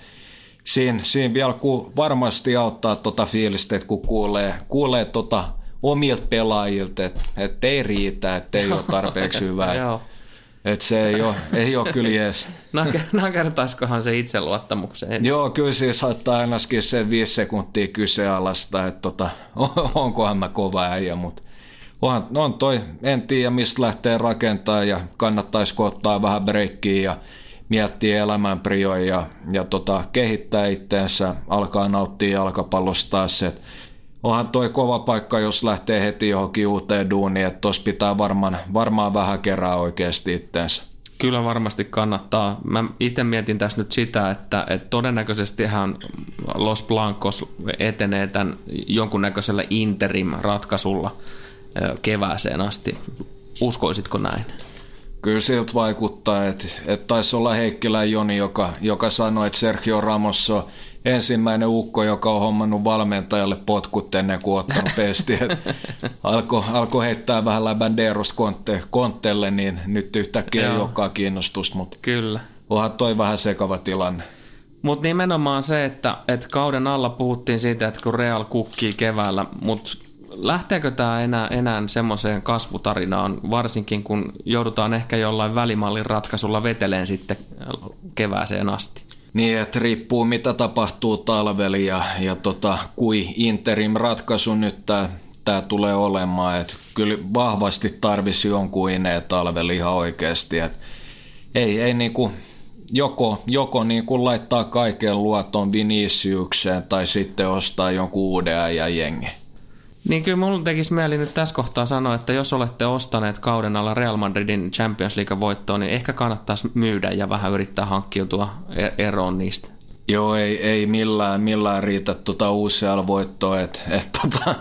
siinä, siinä vielä ku, varmasti auttaa tota fiilistä, että kun kuulee, kuulee tota omilta pelaajilta, että et ei riitä, että ei ole tarpeeksi (laughs) hyvää. Että se ei ole, ei ole kyllä jees. (laughs) Nakertaisikohan se itseluottamukseen? Joo, kyllä siis saattaa ainakin se viisi sekuntia kyseenalaista, että tota, (laughs) onkohan mä kova äijä, mutta onhan, on toi, en tiedä mistä lähtee rakentaa ja kannattaisiko ottaa vähän breikkiä ja miettiä elämän prioja ja, ja tota, kehittää itteensä, alkaa nauttia jalkapallosta taas, että onhan toi kova paikka, jos lähtee heti johonkin uuteen duuniin, että tos pitää varmaan, varmaan vähän kerää oikeasti itteensä. Kyllä varmasti kannattaa. Mä itse mietin tässä nyt sitä, että, että todennäköisesti hän Los Blancos etenee tämän jonkunnäköisellä interim-ratkaisulla kevääseen asti. Uskoisitko näin? Kyllä siltä vaikuttaa, että, että taisi olla Heikkilä Joni, joka, joka sanoi, että Sergio Ramos on ensimmäinen ukko, joka on hommannut valmentajalle potkut ennen kuin ottanut (laughs) pesti. Alkoi alko heittää vähän läbändeerosta kontte, kontteelle, niin nyt yhtäkkiä ei olekaan kiinnostusta, mutta Kyllä. onhan toi vähän sekava tilanne. Mutta nimenomaan se, että, että kauden alla puhuttiin siitä, että kun Real kukkii keväällä, mutta lähteekö tämä enää, enää semmoiseen kasvutarinaan, varsinkin kun joudutaan ehkä jollain välimallin ratkaisulla veteleen sitten kevääseen asti? Niin, että riippuu mitä tapahtuu talvella ja, ja tota, kui interim ratkaisu nyt tämä tulee olemaan. Et kyllä vahvasti tarvisi jonkun ineen talvella ihan oikeasti. Et ei, ei niinku, joko, joko niinku laittaa kaiken luoton Viniciukseen tai sitten ostaa jonkun uuden ajan jengi. Niin kyllä mulla tekisi mieli nyt tässä kohtaa sanoa, että jos olette ostaneet kauden alla Real Madridin Champions League voittoa, niin ehkä kannattaisi myydä ja vähän yrittää hankkiutua e- eroon niistä. Joo, ei, ei millään, millään riitä tuota uusia voittoa, että et, tota,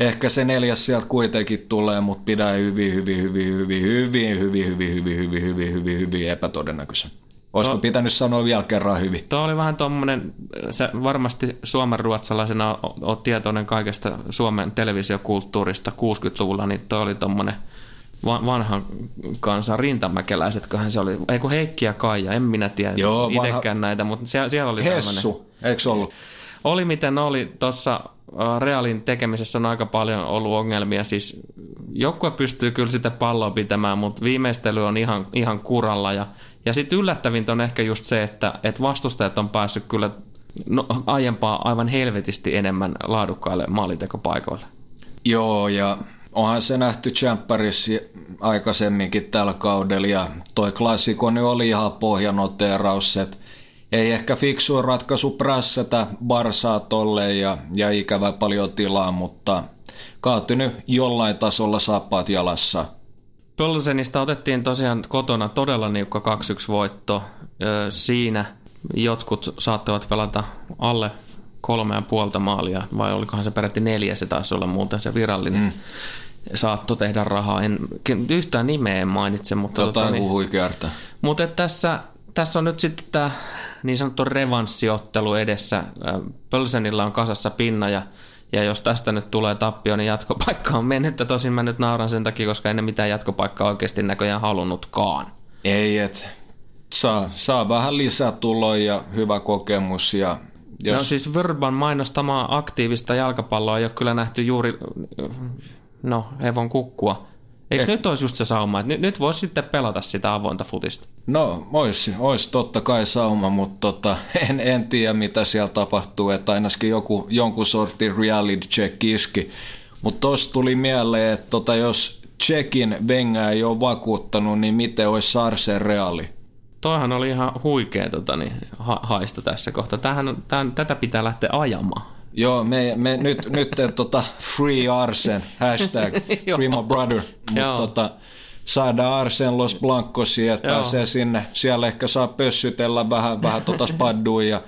ehkä se neljäs sieltä kuitenkin tulee, mutta pidä hyvin, hyvin, hyvin, hyvin, hyvin, hyvin, hyvin, hyvin, hyvin, hyvin, hyvin, hyvin epätodennäköisen. Olisiko to, pitänyt sanoa vielä kerran hyvin? Tuo oli vähän tuommoinen, se varmasti suomen ruotsalaisena olet tietoinen kaikesta Suomen televisiokulttuurista 60-luvulla, niin tuo oli tuommoinen vanhan kansan rintamäkeläisetköhän se oli, ei kun Heikki ja Kaija, en minä tiedä Joo, itsekään vanha... näitä, mutta siellä, siellä oli Hessu, tämmöinen. eikö ollut? Oli miten oli, tuossa Realin tekemisessä on aika paljon ollut ongelmia, siis joukkue pystyy kyllä sitä palloa pitämään, mutta viimeistely on ihan, ihan kuralla ja ja sitten yllättävintä on ehkä just se, että, että vastustajat on päässyt kyllä no, aiempaa aivan helvetisti enemmän laadukkaille maalintekopaikoille. Joo, ja onhan se nähty Champerissa aikaisemminkin tällä kaudella, ja toi klassikko niin oli ihan pohjanoteeraus, että ei ehkä fiksu ratkaisu prässätä Barsaa tolle ja, ja ikävä paljon tilaa, mutta kaatunut jollain tasolla saappaat jalassa – Pölsenistä otettiin tosiaan kotona todella niukka 2-1 voitto. Siinä jotkut saattavat pelata alle kolme ja puolta maalia, vai olikohan se peräti neljä, se taisi olla muuten se virallinen. Mm. Saatto tehdä rahaa. En, yhtään nimeä en mainitse, mutta... Jotain tota, niin, Mutta tässä, tässä on nyt sitten tämä niin sanottu revanssiottelu edessä. Pölsenillä on kasassa pinna ja ja jos tästä nyt tulee tappio, niin jatkopaikka on menettä. Tosin mä nyt nauran sen takia, koska ennen mitään jatkopaikkaa oikeasti näköjään halunnutkaan. Ei, et saa, saa vähän lisää tuloja ja hyvä kokemus. Ja jos... No siis Verban mainostamaa aktiivista jalkapalloa ei ole kyllä nähty juuri, no, hevon kukkua. Eikö Et... nyt olisi just se sauma, että nyt, nyt voisi sitten pelata sitä avointa futista? No, olisi, olisi totta kai sauma, mutta tota, (laughs) en, en tiedä mitä siellä tapahtuu, että ainakin joku, jonkun sortin reality check iski. Mutta tuossa tuli mieleen, että tota, jos Tsekin Venga ei ole vakuuttanut, niin miten olisi Sarse Reali? Toihan oli ihan huikea tota, niin, ha- haista tässä kohtaa. Tähän, tähän, tätä pitää lähteä ajamaan. Joo, me, me nyt, nyt tota, free Arsen, hashtag (laughs) free my brother. Mutta tota, saadaan Arsen Los Blancosia, että pääsee sinne. Siellä ehkä saa pössytellä vähän, vähän tota spadduun ja,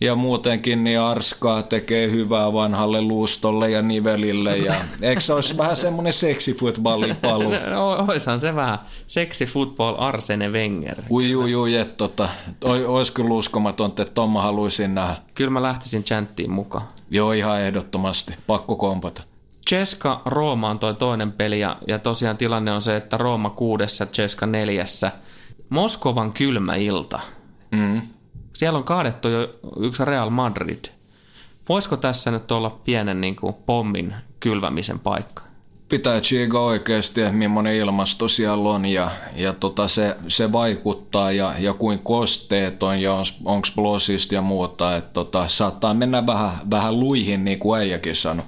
ja muutenkin niin Arskaa tekee hyvää vanhalle luustolle ja nivelille. Ja, (laughs) eikö se olisi vähän semmoinen seksifutballin paluu? (laughs) No, oishan se vähän seksi football Arsene Wenger. Ui, ui, ui, tota, oi- ois kyllä uskomatonta, että Tomma haluaisin nähdä. Kyllä mä lähtisin chanttiin mukaan. Joo, ihan ehdottomasti. Pakko kompata. Ceska Rooma on toi toinen peli ja, ja tosiaan tilanne on se, että Rooma kuudessa, Ceska neljässä. Moskovan kylmä ilta. Mm. Siellä on kaadettu jo yksi Real Madrid. Voisiko tässä nyt olla pienen niin kuin, pommin kylvämisen paikka? Pitää tsiiga oikeasti, että millainen ilmasto siellä on ja, ja tota se, se, vaikuttaa ja, ja kuin kosteet on ja onko blosista ja muuta. Että tota, saattaa mennä vähän, vähän luihin, niin kuin äijäkin sanoi.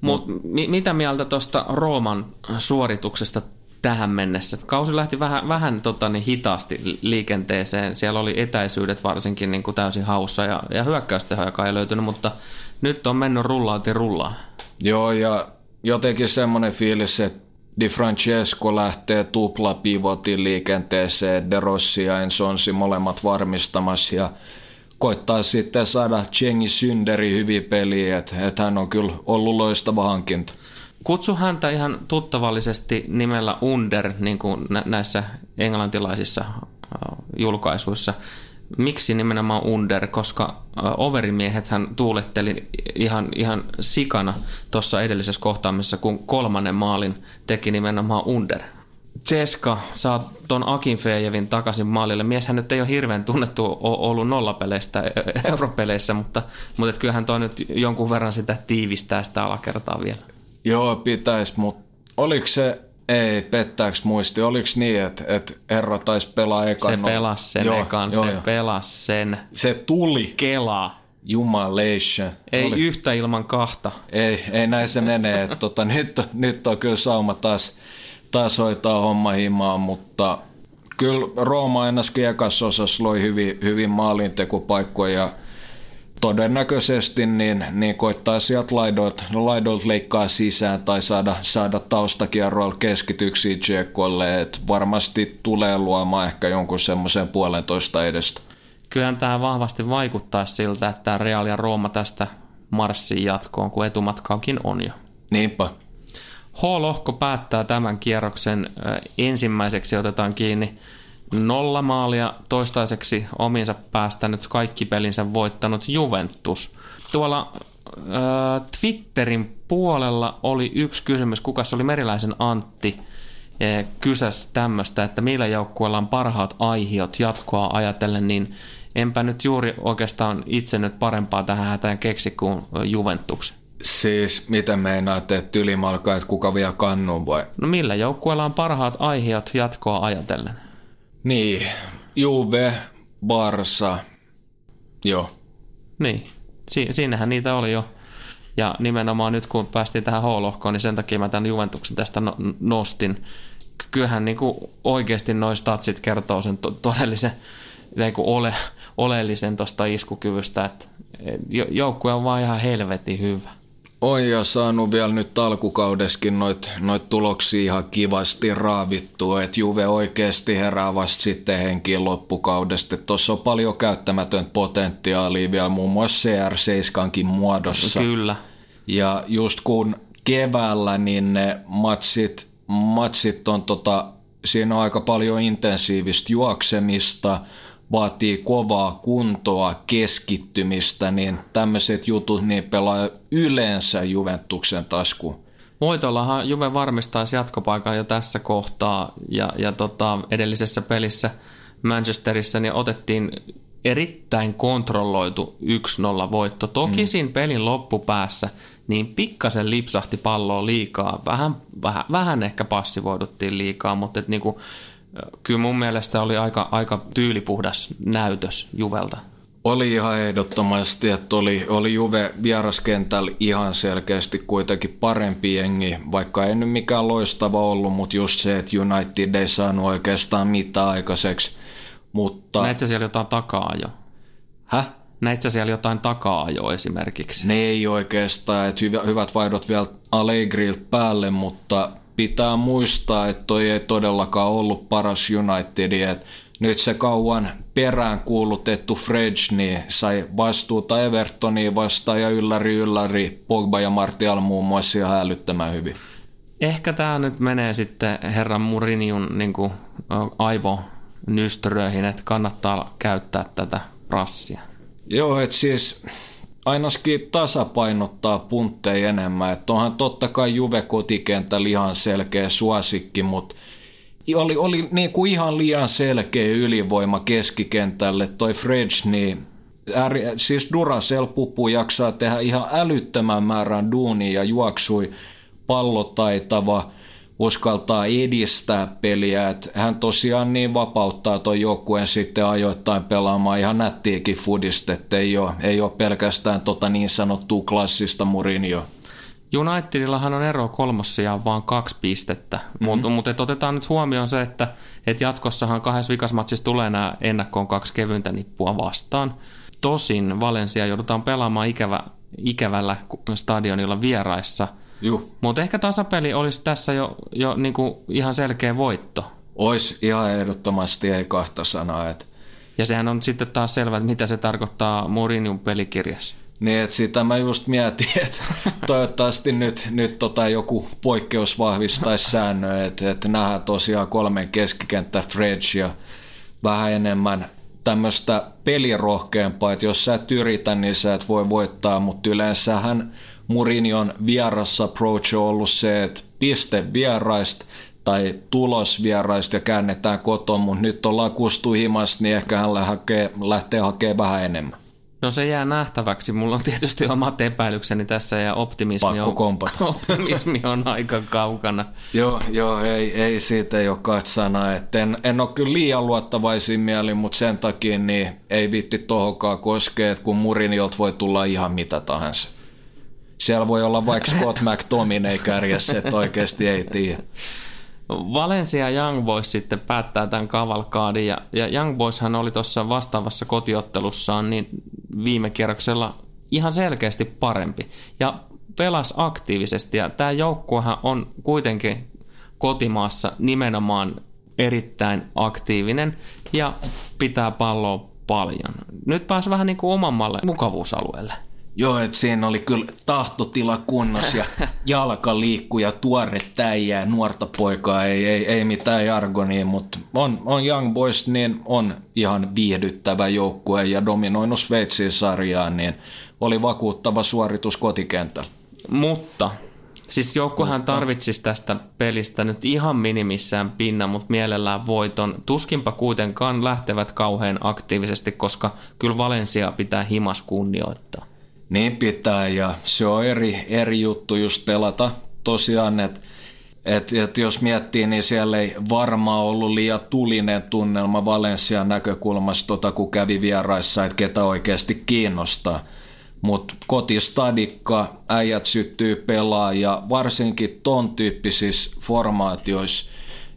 Mut mi- mitä mieltä tuosta Rooman suorituksesta tähän mennessä? Kausi lähti vähän, vähän tota, niin hitaasti li- liikenteeseen. Siellä oli etäisyydet varsinkin niin kuin täysin haussa ja, ja hyökkäysteho, joka ei löytynyt, mutta nyt on mennyt rullaati rullaa. Joo, ja jotenkin semmoinen fiilis, että Di Francesco lähtee tupla pivotin liikenteeseen, De Rossi ja Ensonsi molemmat varmistamassa ja koittaa sitten saada Chengi Synderi hyvin peliä, että et hän on kyllä ollut loistava hankinta. Kutsu häntä ihan tuttavallisesti nimellä Under, niin kuin nä- näissä englantilaisissa äh, julkaisuissa. Miksi nimenomaan Under? Koska äh, overimiehet hän tuuletteli ihan, ihan sikana tuossa edellisessä kohtaamisessa, kun kolmannen maalin teki nimenomaan Under. Ceska saa ton Akinfejevin takaisin maalille. Mieshän nyt ei ole hirveän tunnettu ollut nollapeleistä e- europeleissä, mutta, mutta kyllähän toi nyt jonkun verran sitä tiivistää sitä alakertaa vielä. Joo, pitäis, mutta oliko se, ei, pettääks muisti, oliko niin, että et Herra taisi pelaa ekan? Se no- pelasi sen joo, ekan, joo, se joo. pelasi sen. Se tuli, Kelaa. jumalation. Ei Oli- yhtä ilman kahta. Ei, ei näin se menee. Tota, (laughs) nyt, nyt on kyllä sauma taas, taas hoitaa homma himaan, mutta kyllä Rooma ennäskin ekassa osassa loi hyvin, hyvin maalintekopaikkoja ja todennäköisesti niin, niin koittaa sieltä laidoilta, no laidoilta leikkaa sisään tai saada, saada taustakierroilla keskityksiä Tsekolle, että varmasti tulee luomaan ehkä jonkun semmoisen puolentoista edestä. Kyllähän tämä vahvasti vaikuttaa siltä, että tämä Real ja Rooma tästä marssiin jatkoon, kun etumatkaakin on jo. Niinpä. H-lohko päättää tämän kierroksen. Ensimmäiseksi otetaan kiinni nolla maalia, toistaiseksi ominsa päästänyt kaikki pelinsä voittanut Juventus. Tuolla ö, Twitterin puolella oli yksi kysymys, kuka se oli Meriläisen Antti, eh, kysäs tämmöistä, että millä joukkueella on parhaat aihiot jatkoa ajatellen, niin enpä nyt juuri oikeastaan itse nyt parempaa tähän hätään keksi kuin Juventuksen. Siis miten meinaat, että ylimalkaa, että kuka vie kannun vai? No millä joukkueella on parhaat aiheet jatkoa ajatellen? Niin, Juve, Barsa, joo. Niin, si- siinähän niitä oli jo. Ja nimenomaan nyt kun päästiin tähän H-lohkoon, niin sen takia mä tämän Juventuksen tästä no- nostin. Ky- Kyllähän niin kuin oikeasti noin statsit kertoo sen to- todellisen niin kuin ole, oleellisen tuosta iskukyvystä, että et jo- joukkue on vaan ihan helvetin hyvä. On ja saanut vielä nyt alkukaudeskin noit, noit tuloksia ihan kivasti raavittua, että Juve oikeasti herää vasta sitten henkiin loppukaudesta. Tuossa on paljon käyttämätöntä potentiaalia vielä muun muassa CR7 muodossa. Kyllä. Ja just kun keväällä, niin ne matsit, matsit on tota, siinä on aika paljon intensiivistä juoksemista, vaatii kovaa kuntoa, keskittymistä, niin tämmöiset jutut niin pelaa yleensä Juventuksen taskuun. Voitollahan Juve varmistaisi jatkopaikan jo tässä kohtaa ja, ja tota, edellisessä pelissä Manchesterissa niin otettiin erittäin kontrolloitu 1-0 voitto. Toki mm. siinä pelin loppupäässä niin pikkasen lipsahti palloa liikaa. Vähän, vähän, vähän ehkä passivoiduttiin liikaa, mutta et niinku, kyllä mun mielestä oli aika, aika tyylipuhdas näytös Juvelta. Oli ihan ehdottomasti, että oli, oli Juve vieraskentällä ihan selkeästi kuitenkin parempi jengi, vaikka ei nyt mikään loistava ollut, mutta just se, että United ei saanut oikeastaan mitään aikaiseksi. Mutta... Näit sä siellä jotain takaa jo? Häh? Näit sä siellä jotain takaa jo esimerkiksi? Ne ei oikeastaan, että hyvä, hyvät vaihdot vielä Allegrilta päälle, mutta pitää muistaa, että toi ei todellakaan ollut paras United, että nyt se kauan perään kuulutettu Fredge niin sai vastuuta Evertoniin vastaan ja ylläri ylläri Pogba ja Martial muun muassa ihan älyttömän hyvin. Ehkä tämä nyt menee sitten herran Muriniun niin aivonystyröihin, että kannattaa käyttää tätä rassia. Joo, että siis ainakin tasapainottaa puntteja enemmän. Että onhan totta kai Juve kotikentällä ihan selkeä suosikki, mutta oli, oli niin kuin ihan liian selkeä ylivoima keskikentälle. Toi Fredge, niin ääri, siis Duracell pupu jaksaa tehdä ihan älyttömän määrän duunia ja juoksui pallotaitava, uskaltaa edistää peliä, että hän tosiaan niin vapauttaa tuon joukkueen sitten ajoittain pelaamaan ihan nättiäkin fudista, että ei ole, ei ole pelkästään tota niin sanottua klassista Mourinhoa. Unitedillahan on ero kolmossa vaan kaksi pistettä, mm-hmm. mutta mut otetaan nyt huomioon se, että et jatkossahan kahdessa vikasmatsissa tulee nämä ennakkoon kaksi kevyntä nippua vastaan. Tosin Valencia joudutaan pelaamaan ikävä, ikävällä stadionilla vieraissa, mutta ehkä tasapeli olisi tässä jo, jo niinku ihan selkeä voitto. Ois ihan ehdottomasti, ei kahta sanaa. Et... Ja sehän on sitten taas selvä, että mitä se tarkoittaa Mourinhon pelikirjassa. Niin, että sitä mä just mietin, että toivottavasti nyt, nyt tota joku poikkeus vahvistaisi säännöä, että, että nähdään tosiaan kolmen keskikenttä Fredge ja vähän enemmän tämmöistä pelirohkeampaa, että jos sä et yritä, niin sä et voi voittaa, mutta yleensähän Murinion vierassa approach on ollut se, että piste vieraista tai tulos vieraista ja käännetään kotoon, mutta nyt ollaan kustu himassa, niin ehkä hän lähtee hakemaan vähän enemmän. No se jää nähtäväksi. Mulla on tietysti omat epäilykseni tässä ja optimismi, on, (laughs) optimismi on aika kaukana. joo, joo ei, ei siitä ei ole kahta sanaa. en, en ole kyllä liian luottavaisin mieli, mutta sen takia niin ei viitti tohokaan koskea, että kun Muriniolta voi tulla ihan mitä tahansa. Siellä voi olla vaikka Scott (laughs) McTominay kärjessä, että oikeasti ei tiedä. Valencia Young Boys sitten päättää tämän kavalkaadin ja, ja Young Boyshan oli tuossa vastaavassa kotiottelussaan niin viime kierroksella ihan selkeästi parempi ja pelasi aktiivisesti ja tämä joukkuehan on kuitenkin kotimaassa nimenomaan erittäin aktiivinen ja pitää palloa paljon. Nyt pääsi vähän niin kuin omammalle mukavuusalueelle. Joo, että siinä oli kyllä tahtotila kunnossa ja (laughs) jalka liikkuu ja tuore täijää, nuorta poikaa, ei, ei, ei mitään jargonia, mutta on, on Young Boys, niin on ihan viihdyttävä joukkue ja dominoinut Sveitsin sarjaa, niin oli vakuuttava suoritus kotikentällä. Mutta Siis joukkuehan tarvitsisi tästä pelistä nyt ihan minimissään pinna, mutta mielellään voiton. Tuskinpa kuitenkaan lähtevät kauhean aktiivisesti, koska kyllä Valencia pitää himas kunnioittaa. Niin pitää ja se on eri, eri juttu just pelata tosiaan, että et, et jos miettii, niin siellä ei varmaan ollut liian tulinen tunnelma Valensian näkökulmasta, tota, kun kävi vieraissa, että ketä oikeasti kiinnostaa. Mutta kotistadikka, äijät syttyy pelaa ja varsinkin ton tyyppisissä formaatioissa,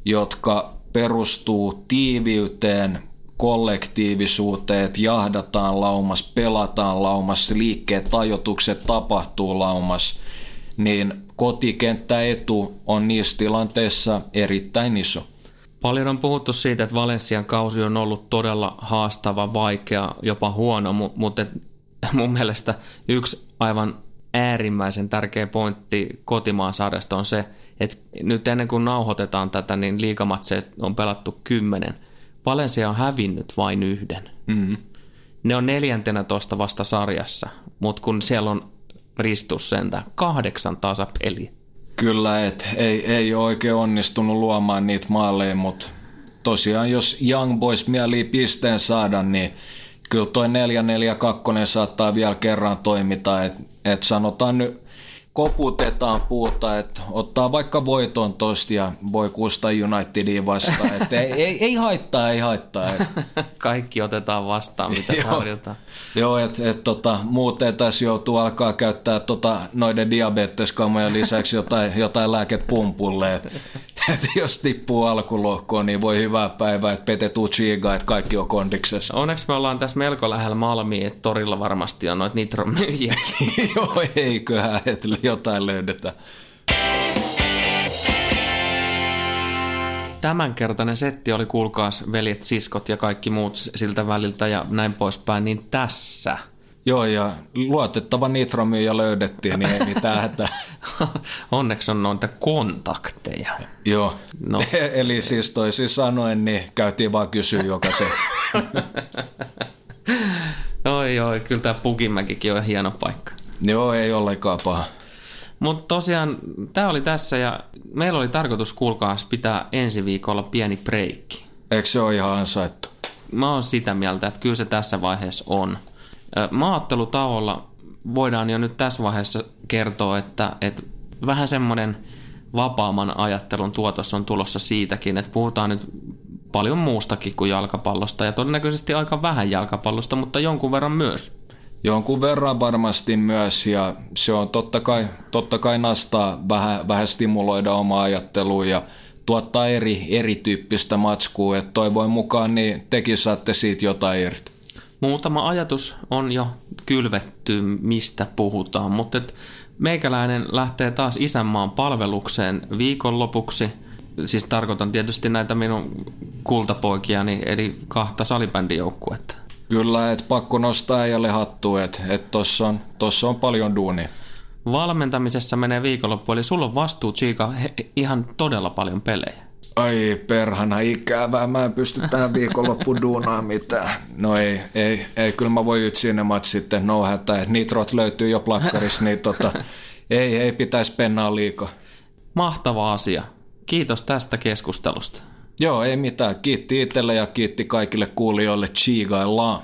jotka perustuu tiiviyteen, kollektiivisuuteen, että jahdataan laumas, pelataan laumas, liikkeet, ajotukset tapahtuu laumas, niin kotikenttäetu on niissä tilanteissa erittäin iso. Paljon on puhuttu siitä, että Valenssian kausi on ollut todella haastava, vaikea, jopa huono, mutta (laughs) mun mielestä yksi aivan äärimmäisen tärkeä pointti kotimaan sarjasta on se, että nyt ennen kuin nauhoitetaan tätä, niin liikamatseja on pelattu kymmenen – Valencia on hävinnyt vain yhden. Mm-hmm. Ne on neljäntenä tuosta vasta sarjassa, mutta kun siellä on ristus sentä kahdeksan tasapeliä. Kyllä, et ei, ei ole oikein onnistunut luomaan niitä maaleja, mutta tosiaan jos Young Boys mieli pisteen saada, niin kyllä toi 4-4-2 saattaa vielä kerran toimita. Et, et sanotaan nyt koputetaan puuta, että ottaa vaikka voiton tosta ja voi kusta Unitediin vastaan. Että ei, ei, ei, haittaa, ei haittaa. (laughs) Kaikki otetaan vastaan, mitä tarjotaan. Joo, että et, tota, muuten tässä joutuu alkaa käyttää tota, noiden diabeteskamojen lisäksi jotain, jotain lääket pumpulle. Että et jos tippuu alkulohkoon, niin voi hyvää päivää, että Pete Tuchiga, että kaikki on kondiksessa. Onneksi me ollaan tässä melko lähellä Malmiin, että torilla varmasti on noita nitromyyjiä. (laughs) Joo, eiköhän, että (laughs) jotain löydetään. tämänkertainen setti oli kuulkaas veljet, siskot ja kaikki muut siltä väliltä ja näin poispäin, niin tässä. Joo, ja luotettava nitromyyjä löydettiin, niin ei mitään hätää. (laughs) Onneksi on noita kontakteja. Joo, no. (laughs) eli siis toisin sanoen, niin käytiin vaan kysyä jokaisen. oi, oi, kyllä tämä Pukimäkikin on hieno paikka. Joo, ei ollenkaan paha. Mutta tosiaan tämä oli tässä ja meillä oli tarkoitus kuulkaas pitää ensi viikolla pieni breikki. Eikö se ole ihan ansaittu? Mä oon sitä mieltä, että kyllä se tässä vaiheessa on. Maattelutauolla voidaan jo nyt tässä vaiheessa kertoa, että, että vähän semmoinen vapaamman ajattelun tuotos on tulossa siitäkin, että puhutaan nyt paljon muustakin kuin jalkapallosta ja todennäköisesti aika vähän jalkapallosta, mutta jonkun verran myös. Jonkun verran varmasti myös ja se on totta kai, totta kai nastaa vähän, vähän stimuloida omaa ajattelua ja tuottaa eri, erityyppistä matskua, että toivoin mukaan niin tekin saatte siitä jotain irti. Muutama ajatus on jo kylvetty, mistä puhutaan, mutta et meikäläinen lähtee taas isänmaan palvelukseen viikonlopuksi. Siis tarkoitan tietysti näitä minun kultapoikiani, eli kahta salibändijoukkuetta. Kyllä, että pakko nostaa äijälle hattu, että et tossa, on, tossa on paljon duunia. Valmentamisessa menee viikonloppu, eli sulla on vastuu, Chiika, ihan todella paljon pelejä. Ai perhana ikävää, mä en pysty tähän viikonloppuun (laughs) duunaan mitään. No ei, ei, ei kyllä mä voin nyt sinne mat sitten, no hätä, nitrot löytyy jo plakkarissa, niin tota, (laughs) ei, ei pitäisi pennaa liikaa. Mahtava asia. Kiitos tästä keskustelusta. Joo, ei mitään. Kiitti itselle ja kiitti kaikille kuulijoille. Chigaillaan.